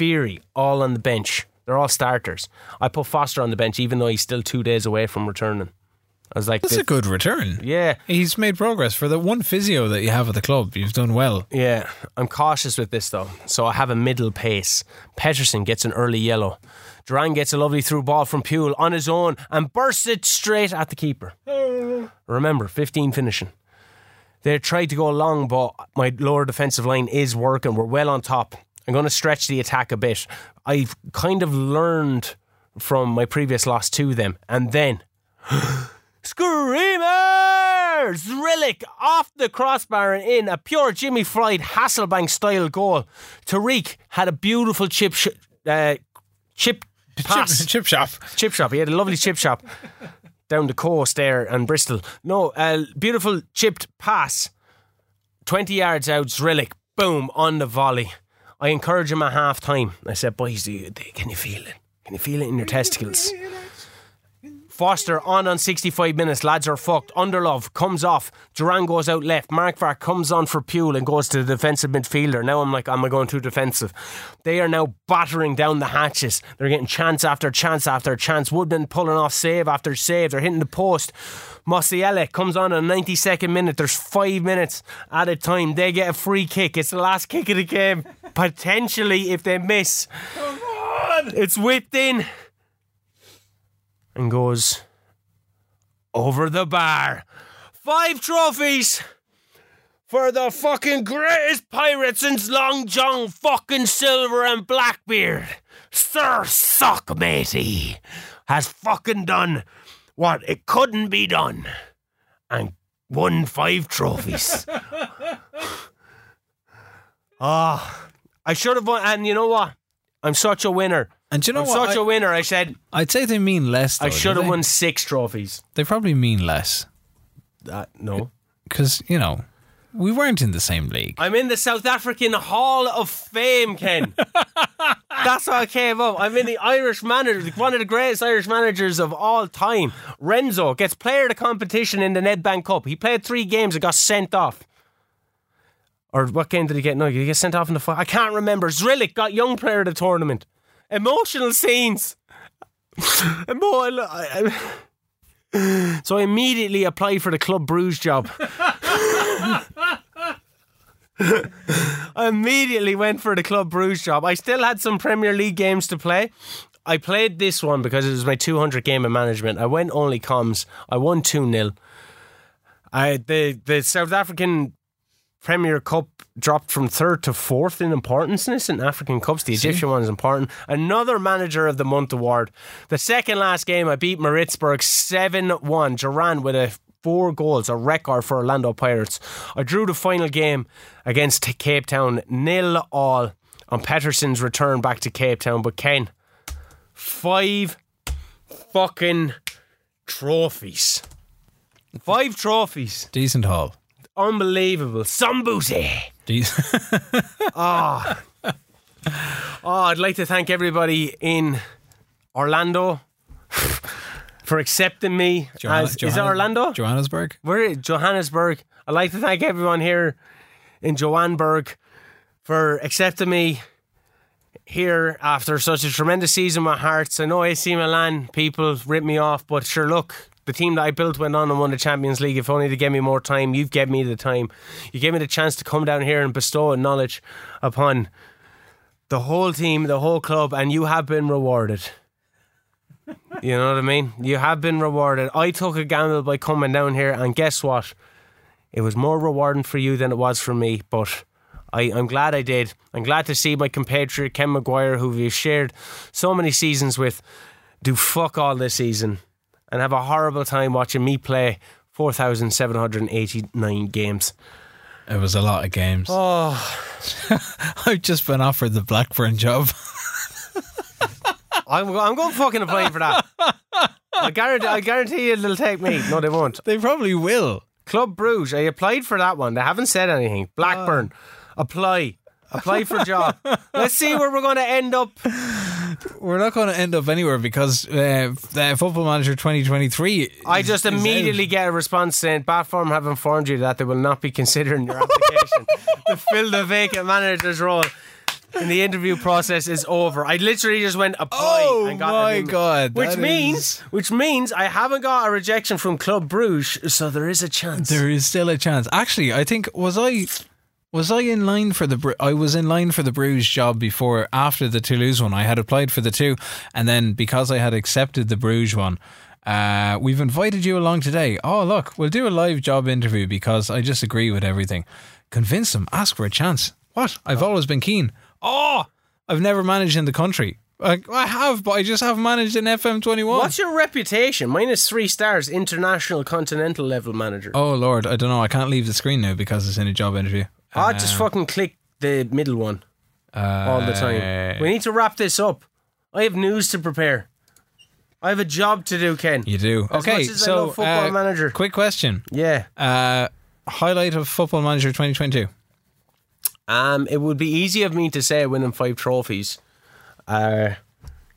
Fury, all on the bench. They're all starters. I put Foster on the bench, even though he's still two days away from returning. I was like, that's this- a good return. yeah, He's made progress for the one physio that you have at the club. You've done well. yeah. I'm cautious with this though. So I have a middle pace. Peterson gets an early yellow. Duran gets a lovely through ball from Puel on his own and bursts it straight at the keeper. Remember, 15 finishing. They tried to go long, but my lower defensive line is working. We're well on top. I'm going to stretch the attack a bit. I've kind of learned from my previous loss to them. And then, [GASPS] Screamers! Rillick off the crossbar and in a pure Jimmy Floyd Hasselbaink style goal. Tariq had a beautiful chip sh- uh, chip pass. Chip, [LAUGHS] chip shop. chip shop. He had a lovely chip shop down the coast there and Bristol. No, a beautiful chipped pass. 20 yards out, Rillick, boom, on the volley. I encourage him at half time. I said, boys, do you, can you feel it? Can you feel it in your testicles? Foster on on 65 minutes. Lads are fucked. Underlove comes off. Duran goes out left. Mark Vark comes on for Puel and goes to the defensive midfielder. Now I'm like, am I going too defensive? They are now battering down the hatches. They're getting chance after chance after chance. Woodman pulling off save after save. They're hitting the post. Mosiele comes on a 92nd minute. There's five minutes at a time. They get a free kick. It's the last kick of the game. Potentially, if they miss, it's whipped in and goes over the bar. Five trophies for the fucking greatest pirates since Long John fucking Silver and Blackbeard. Sir Sock Matey has fucking done what it couldn't be done and won five trophies. [LAUGHS] Ah, I should have won. And you know what? I'm such a winner. And do you know I'm what? such I- a winner. I said I'd say they mean less. Though, I should have won six trophies. They probably mean less Uh, no. because you know we weren't in the same league. I'm in the South African Hall of Fame, Ken. [LAUGHS] That's how I came up. I'm in the Irish manager, one of the greatest Irish managers of all time. Renzo gets player of the competition in the Nedbank Cup. He played three games and got sent off. Or what game did he get? No, he get sent off in the final? I can't remember. Zrillik got young player of the tournament. Emotional scenes. So I immediately applied for the Club Bruges job. I immediately went for the Club Bruges job. I still had some Premier League games to play. I played this one because it was my 200 game of management. I went only comms. I won 2 0. I the the South African Premier Cup dropped from third to fourth in importance in this in African Cups. The Egyptian one is important. Another Manager of the Month award. The second last game, I beat Maritzburg 7 1. Duran with a four goals, a record for Orlando Pirates. I drew the final game against Cape Town nil all on Peterson's return back to Cape Town. But Ken, five fucking trophies. Five trophies. Decent haul. Unbelievable. Sambusi. Decent. Oh, [LAUGHS] ah. ah, I'd like to thank everybody in Orlando for accepting me. as, is it Orlando? Johannesburg. We're Johannesburg. I'd like to thank everyone here in Johannesburg for accepting me here after such a tremendous season with Hearts. I know AC Milan people rip me off, but sure, look, the team that I built went on and won the Champions League. If only to give me more time, you've given me the time. You gave me the chance to come down here and bestow knowledge upon the whole team, the whole club, and you have been rewarded. You know what I mean? You have been rewarded. I took a gamble by coming down here, and guess what? It was more rewarding for you than it was for me, but I, I'm glad I did. I'm glad to see my compatriot Ken Maguire, who we've shared so many seasons with, do fuck all this season and have a horrible time watching me play 4,789 games. It was a lot of games. Oh, [LAUGHS] I've just been offered the Blackburn job. [LAUGHS] I'm, I'm going fucking applying for that. I guarantee, I guarantee you it'll take me. No, they won't. they probably will. Club Bruges. I applied for that one. They haven't said anything. Blackburn. Oh. Apply. Apply for job. [LAUGHS] Let's see where we're going to end up. We're not going to end up anywhere because uh, the Football Manager 2023. I is- just is out. immediately get a response saying Batform have informed you that they will not be considering your application [LAUGHS] to fill the vacant manager's role. And the interview process is over. I literally just went apply Oh and got my. God, Which means is- which means I haven't got a rejection from Club Bruges, so there is a chance. There is still a chance. Actually, I think was I Was I in line for the? I was in line for the Bruges job before. After the Toulouse one, I had applied for the two, and then because I had accepted the Bruges one, uh, we've invited you along today. Oh, look, we'll do a live job interview because I just agree with everything. Convince them. Ask for a chance. What? I've always been keen. Oh, I've never managed in the country. I, I have, but I just haven't managed in FM twenty one. What's your reputation? Minus three stars, international, continental level manager. Oh Lord, I don't know. I can't leave the screen now because it's in a job interview. I just fucking click the middle one all the time. We need to wrap this up. I have news to prepare. I have a job to do, Ken. You do. As okay, much as I so Football uh, Manager. Quick question. Yeah. Uh, highlight of Football Manager 2022. Um, it would be easy of me to say winning five trophies. Uh,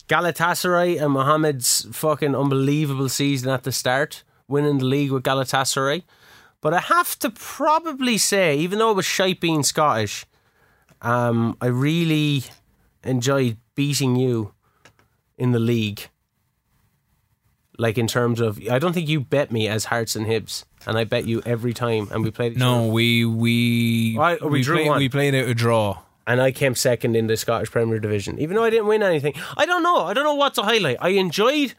Galatasaray and Mohammed's fucking unbelievable season at the start, winning the league with Galatasaray. But I have to probably say, even though it was shite being Scottish, um, I really enjoyed beating you in the league. Like in terms of, I don't think you bet me as Hearts and Hibs, and I bet you every time, and we played. No, we we Right, we drew played, we played out a draw. and I came second in the Scottish Premier Division, even though I didn't win anything. I don't know. I don't know what to highlight. I enjoyed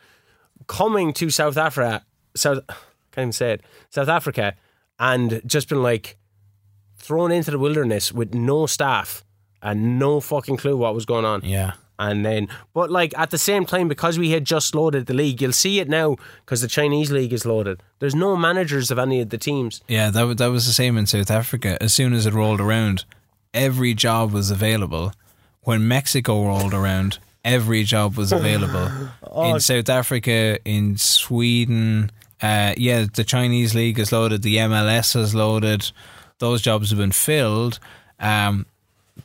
coming to South Africa. South, can't even say it. South Africa, and just been like thrown into the wilderness with no staff and no fucking clue what was going on. Yeah. And then, but like at the same time, because we had just loaded the league, you'll see it now because the Chinese league is loaded. There's no managers of any of the teams. Yeah, that wa- that was the same in South Africa. As soon as it rolled around, every job was available. When Mexico rolled around, every job was available. [LAUGHS] Oh, in South Africa, in Sweden, uh, yeah, the Chinese league is loaded. The MLS is loaded. Those jobs have been filled. Um,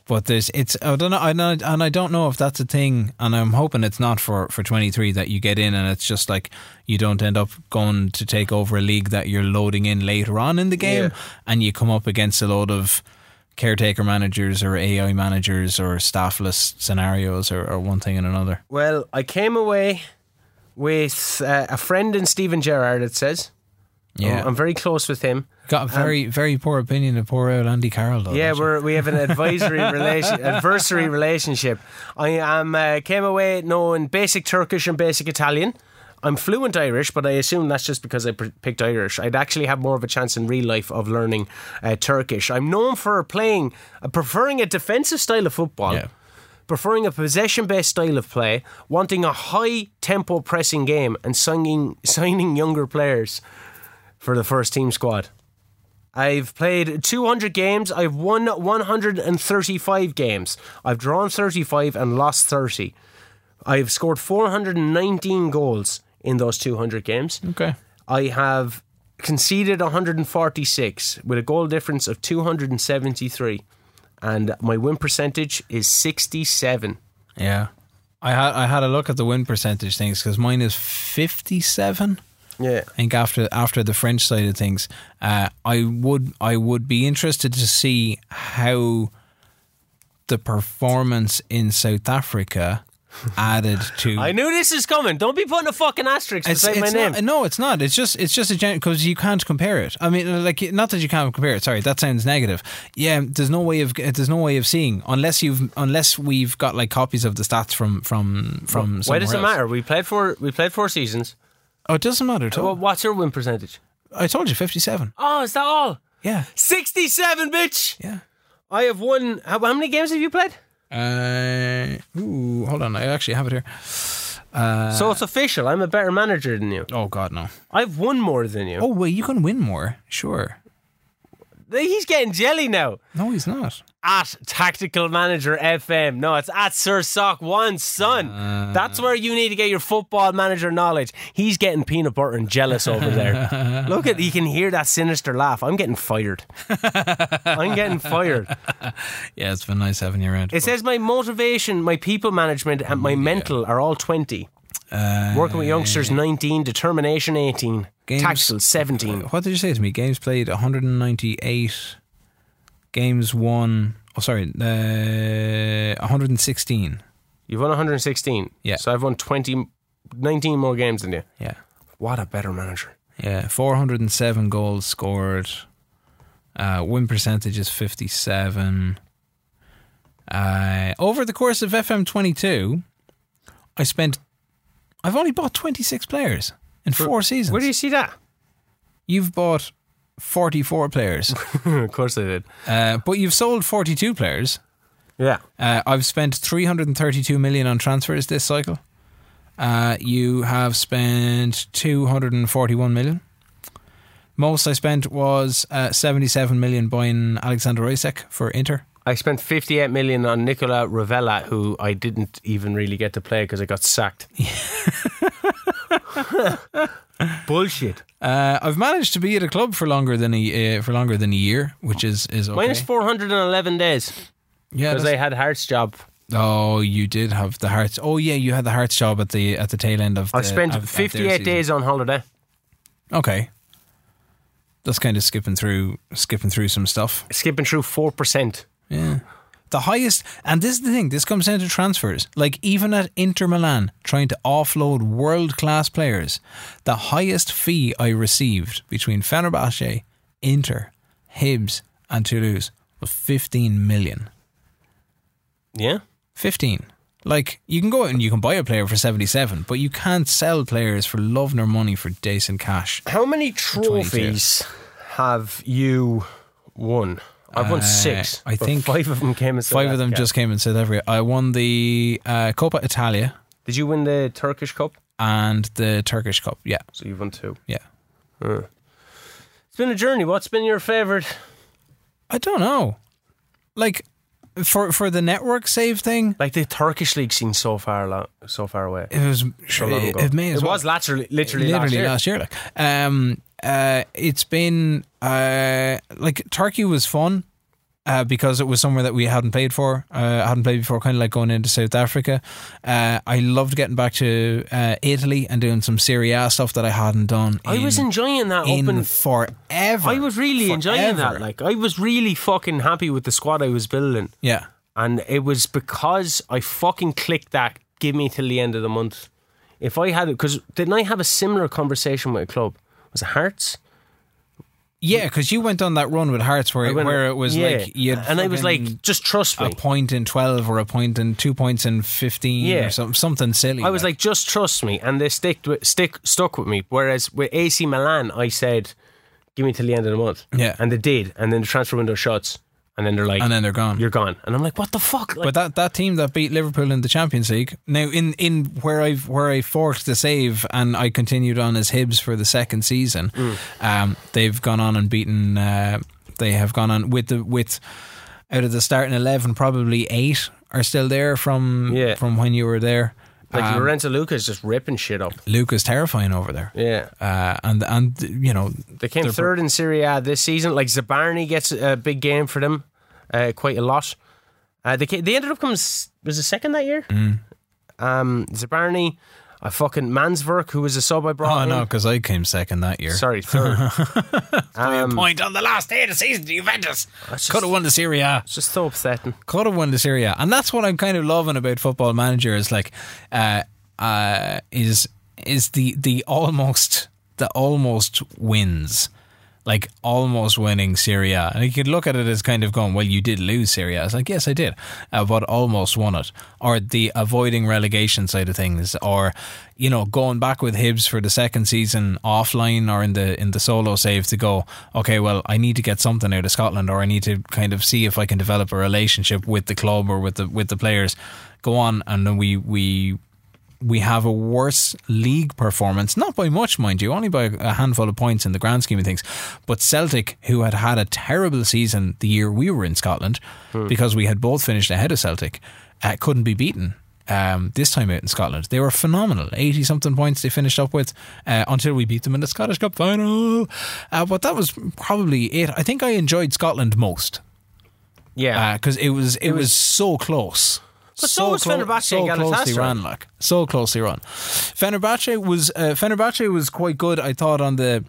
but there's it's I don't know I know and I don't know if that's a thing and I'm hoping it's not for for 23 that you get in and it's just like you don't end up going to take over a league that you're loading in later on in the game Yeah. and you come up against a load of caretaker managers or AI managers or staffless scenarios or, or one thing and another Well, I came away with uh, a friend in Steven Gerrard, it says. yeah I'm, I'm very close with him. got a very very poor opinion of poor old Andy Carroll though Yeah, we're we have an advisory [LAUGHS] relation, adversary relationship. I am uh, came away knowing basic Turkish and basic Italian. I'm fluent Irish, but I assume that's just because I picked Irish. I'd actually have more of a chance in real life of learning uh, Turkish. I'm known for playing, uh, preferring a defensive style of football. Yeah. Preferring a possession based style of play, wanting a high tempo pressing game, and signing, [LAUGHS] signing younger players for the first team squad. I've played 200 games. I've won 135 games. I've drawn 35 and lost 30. I've scored 419 goals in those 200 games. okay I have conceded 146 with a goal difference of 273. And my win percentage is 67. yeah I had I had a look at the win percentage things because mine is 57 Yeah. I think after after the French side of things, uh, I would I would be interested to see how the performance in South Africa added to. I knew this is coming. Don't be putting a fucking asterisk It's, beside my it's name. not, no, it's not. It's just it's just a gen because you can't compare it. I mean, like not that you can't compare it. Sorry, that sounds negative. Yeah, there's no way of there's no way of seeing unless you've unless we've got like copies of the stats from from from. Why does it else. matter? We played four. We played four seasons. Oh, it doesn't matter at all. Well, what's your win percentage? I told you, fifty-seven. Oh, is that all? Yeah, Sixty-seven, bitch. yeah. I have won. How, how many games have you played? Uh, ooh, hold on. I actually have it here. Uh, so it's official. I'm a better manager than you. Oh God, no. I've won more than you. Oh wait, you can win more. Sure. He's getting jelly now. No, he's not. At Tactical Manager FM. No, it's at Sir Sock One, son. That's where you need to get your football manager knowledge. He's getting peanut butter and jealous over there. [LAUGHS] Look at you can hear that sinister laugh. I'm getting fired. I'm getting fired. [LAUGHS] Yeah, it's been nice having you around. It says my motivation, my people management, and my mental are all 20. Uh, Working with youngsters 19, determination 18, Games- tactical 17. What did you say to me? Games played 198. Games won. Oh, sorry. Uh, 116. You've won 116. Yeah. So I've won 20, 19 more games than you. Yeah. What a better manager. Yeah. 407 goals scored. Uh, win percentage is 57. Uh, over the course of FM22, I spent. I've only bought 26 players in four seasons. Where do you see that? You've bought 44 players, [LAUGHS] of course I did. uh, but you've sold 42 players. Yeah. Uh, I've spent 332 million on transfers this cycle. Uh, you have spent 241 million. Most I spent was uh, 77 million buying Alexander Isak for Inter. I spent 58 million on Nicolò Rovella, who I didn't even really get to play because I got sacked. [LAUGHS] [LAUGHS] Bullshit. Uh, I've managed to be at a club for longer than a uh, for longer than a year, which is is okay. Minus 411 days yeah, because I had Hearts job. oh, you did have the Hearts. Oh, yeah, you had the Hearts job at the at the tail end of. I the, spent of- of 58 days on holiday. Okay, that's kind of skipping through skipping through some stuff. skipping through 4%. Yeah. The highest, and this is the thing, this comes down to transfers. Like, even at Inter Milan, trying to offload world class players, the highest fee I received between Fenerbahce, Inter, Hibs, and Toulouse was 15 million. Yeah. 15. Like, you can go out and you can buy a player for 77, but you can't sell players for love nor money for decent cash. How many trophies have you won? I've won Uh, six. I but think five of them came in South Five of them Africa. just came in South Africa. I won the uh, Coppa Italia Did you win the Turkish Cup? and the Turkish Cup. Yeah, So you've won two. yeah. It's been a journey. What's been your favourite? I don't know. Like for for the network save thing, Like the Turkish league seems so far lo- so far away. it was So long it, ago. it may as It well. was literally, literally, literally last year. Like, um, uh, it's been uh, like Turkey was fun. Uh, because it was somewhere that we hadn't played for, uh, hadn't played before, kind of like going into South Africa. Uh, I loved getting back to uh, Italy and doing some Serie stuff that I hadn't done. I was enjoying that in open. forever. I was really enjoying that. Like I was really fucking happy with the squad I was building, yeah, and it was because I fucking clicked that. Give me till the end of the month. If I had it, because didn't I have a similar conversation with a club? Was it Hearts? yeah, because you went on that run with Hearts where went- where it was yeah. like you and I was like, just trust me. a point in twelve or a point in two points in fifteen Yeah. or something something silly. I was like, just trust me, and they stick stick stuck with me. Whereas with AC Milan, I said, give me till the end of the month. Yeah. and they did, and then the transfer window shuts, and then they're like, and then they're gone. you're gone, and I'm like, what the fuck? Like, But that, that team that beat Liverpool in the Champions League now in, in where I've where I forked the save and I continued on as Hibs for the second season, Mm. um, they've gone on and beaten. Uh, they have gone on with the with out of the starting eleven, probably eight are still there from Yeah. from when you were there. like Um, Lorenzo Lucca just ripping shit up. Lucca's terrifying over there. Yeah, Uh, and and you know they came third in Serie A this season. Like Zabarnyi gets a big game for them, uh, quite a lot. Uh, they they ended up coming was it second that year. Mm. Um, Zabarnyi, a fucking Mansverk who was a sub I brought. Oh no, because I came second that year. Sorry, third. [LAUGHS] um, Point on the last day of the season to Juventus. Could have won the Serie A. it's just so upsetting. could have won the Serie A. And that's what I'm kind of loving about Football Manager is like, uh, uh, is is the the almost the almost wins. Like almost winning Serie A. And you could look at it as kind of going, well, you did lose Serie A. It's like, yes, I did, uh, but almost won it. Or the avoiding relegation side of things, or you know, going back with Hibs for the second season offline or in the in the solo save to go, okay, well, I need to get something out of Scotland, or I need to kind of see if I can develop a relationship with the club or with the with the players. Go on, and then we we we have a worse league performance, not by much, mind you, only by a handful of points in the grand scheme of things. But Celtic, who had had a terrible season the year we were in Scotland, because we had both finished ahead of Celtic, uh, couldn't be beaten. Um, this time out in Scotland, they were phenomenal. Eighty something points they finished up with uh, until we beat them in the Scottish Cup final. Uh, but that was probably it. I think I enjoyed Scotland most Yeah, because it was it, was, so close. But so was Fenerbahce so closely ran, like so closely run. Fenerbahce was uh, Fenerbahce was quite good. I thought on the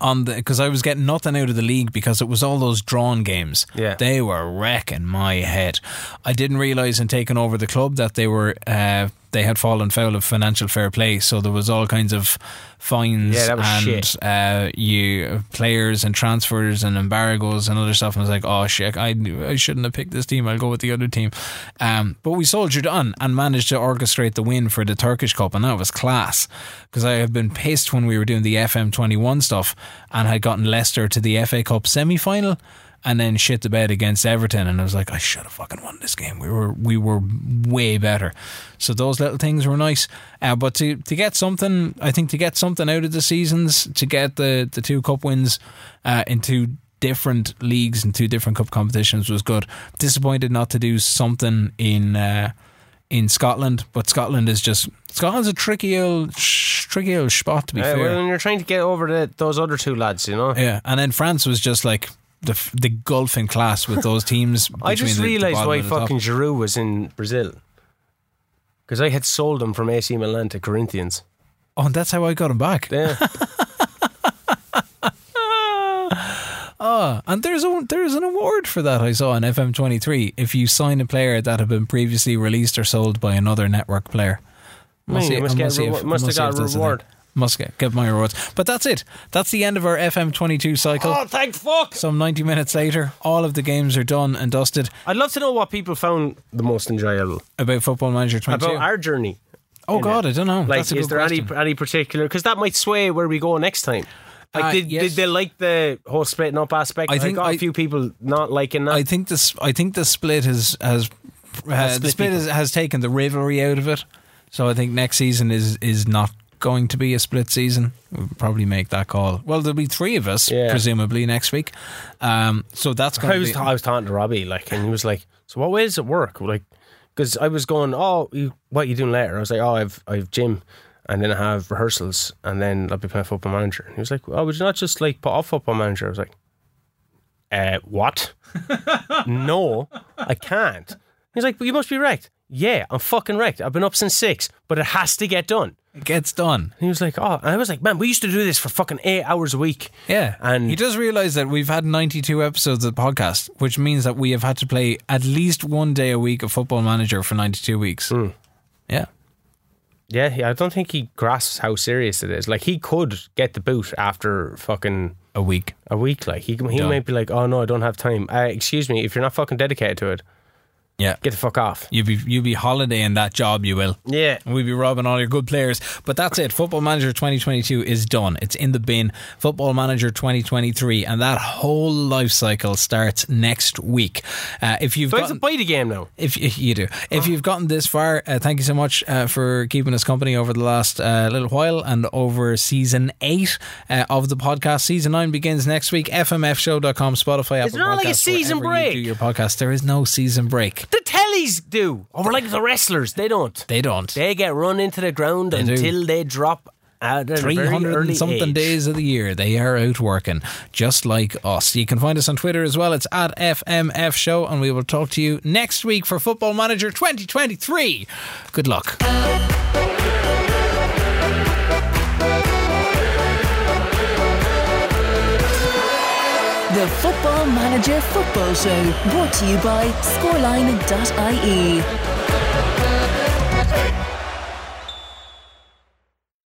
on the because I was getting nothing out of the league because it was all those drawn games. Yeah. they were wrecking my head. I didn't realize in taking over the club that they were. Uh, they had fallen foul of financial fair play, so there was all kinds of fines Yeah, and uh, you players and transfers and embargoes and other stuff. And I was like, oh shit, I I shouldn't have picked this team. I'll go with the other team. Um, but we soldiered on and managed to orchestrate the win for the Turkish Cup, and that was class. Because I have been pissed when we were doing the FM21 stuff and had gotten Leicester to the FA Cup semi final. And then shit the bed against Everton, and I was like, I should have fucking won this game. We were we were way better. So those little things were nice. Uh, but to to get something, I think to get something out of the seasons, to get the the two cup wins uh, in two different leagues and two different cup competitions was good. Disappointed not to do something in. Uh, in Scotland, but Scotland is just Scotland's a tricky old, tricky old spot to be Uh, fair. well, and you're trying to get over the, those other two lads, you know. Yeah, and then France was just like the the gulf in class with those teams. [LAUGHS] I just the- the realised bottom why the top. fucking Giroud was in Brazil. Because I had sold him from AC Milan to Corinthians. Oh, and that's how I got him back. Yeah. Oh, [LAUGHS] [LAUGHS] and there's a there's an award for that I saw on FM23 if you sign a player that had been previously released or sold by another network player. Man, you must a if- must have got a reward. Must get get my rewards. But that's it. That's the end of our FM22 cycle. oh, thank fuck! Some 90 minutes later, all of the games are done and dusted. I'd love to know what people found the most enjoyable About Football Manager 22. about our journey. oh, God, it. I don't know. Like, a is there question. any any particular? Because that might sway where we go next time. Like, Uh, did, yes. did they like the whole splitting up aspect? I think I, got a I- few people not liking that. I think this. I think the split has has uh, the split split has, has taken the rivalry out of it. So I think next season is is not going to be a split season. We'll probably make that call. Well, there'll be three of us Yeah. presumably next week. Um, so that's going I to was be. I was talking to Robbie like, and he was like, "So what way does it work?" Like, because I was going, "Oh, you, what you doing later?" I was like, "Oh, I've I've gym, and then I have rehearsals, and then I'll be playing football manager." And he was like, "Oh, would you not just like put off football manager?" I was like, "Uh, what? [LAUGHS] no, I can't." He's like, "Well, you must be wrecked." Yeah, I'm fucking wrecked. I've been up since six, but it has to get done. It gets done. He was like, "Oh," and I was like, "Man, we used to do this for fucking eight hours a week." Yeah, And- he does realize that we've had 92 episodes of the podcast, which means that we have had to play at least one day a week of Football Manager for 92 weeks. Hmm. Yeah, Yeah, I don't think he grasps how serious it is. Like he could get the boot after fucking a week. a week. Like he he Done. might be like, "Oh no, I don't have time." Uh, excuse me, if you're not fucking dedicated to it, Yeah, get the fuck off. you be you be holidaying that job. You will. Yeah. And we'll be robbing all your good players. But that's it. Football Manager 2022 is done. It's in the bin. Football Manager 2023. And that whole life cycle starts next week. Uh, if you've So gotten, to buy the game now. if, if you do, if you've gotten this far, uh, thank you so much uh, for keeping us company over the last uh, little while and over season eight uh, of the podcast. Season nine begins next week. FMFshow.com, Spotify, Is Apple there not like a season wherever you break? do your podcast. There is no season break. The tellies do. Or like the wrestlers, they don't. They don't. They get run into the ground do. until they drop at 300 and something age. days of the year they are out working just like us you can find us on twitter as well it's at fmf show and we will talk to you next week for football manager 2023 good luck Manager Football Show, brought to you by scoreline.ie.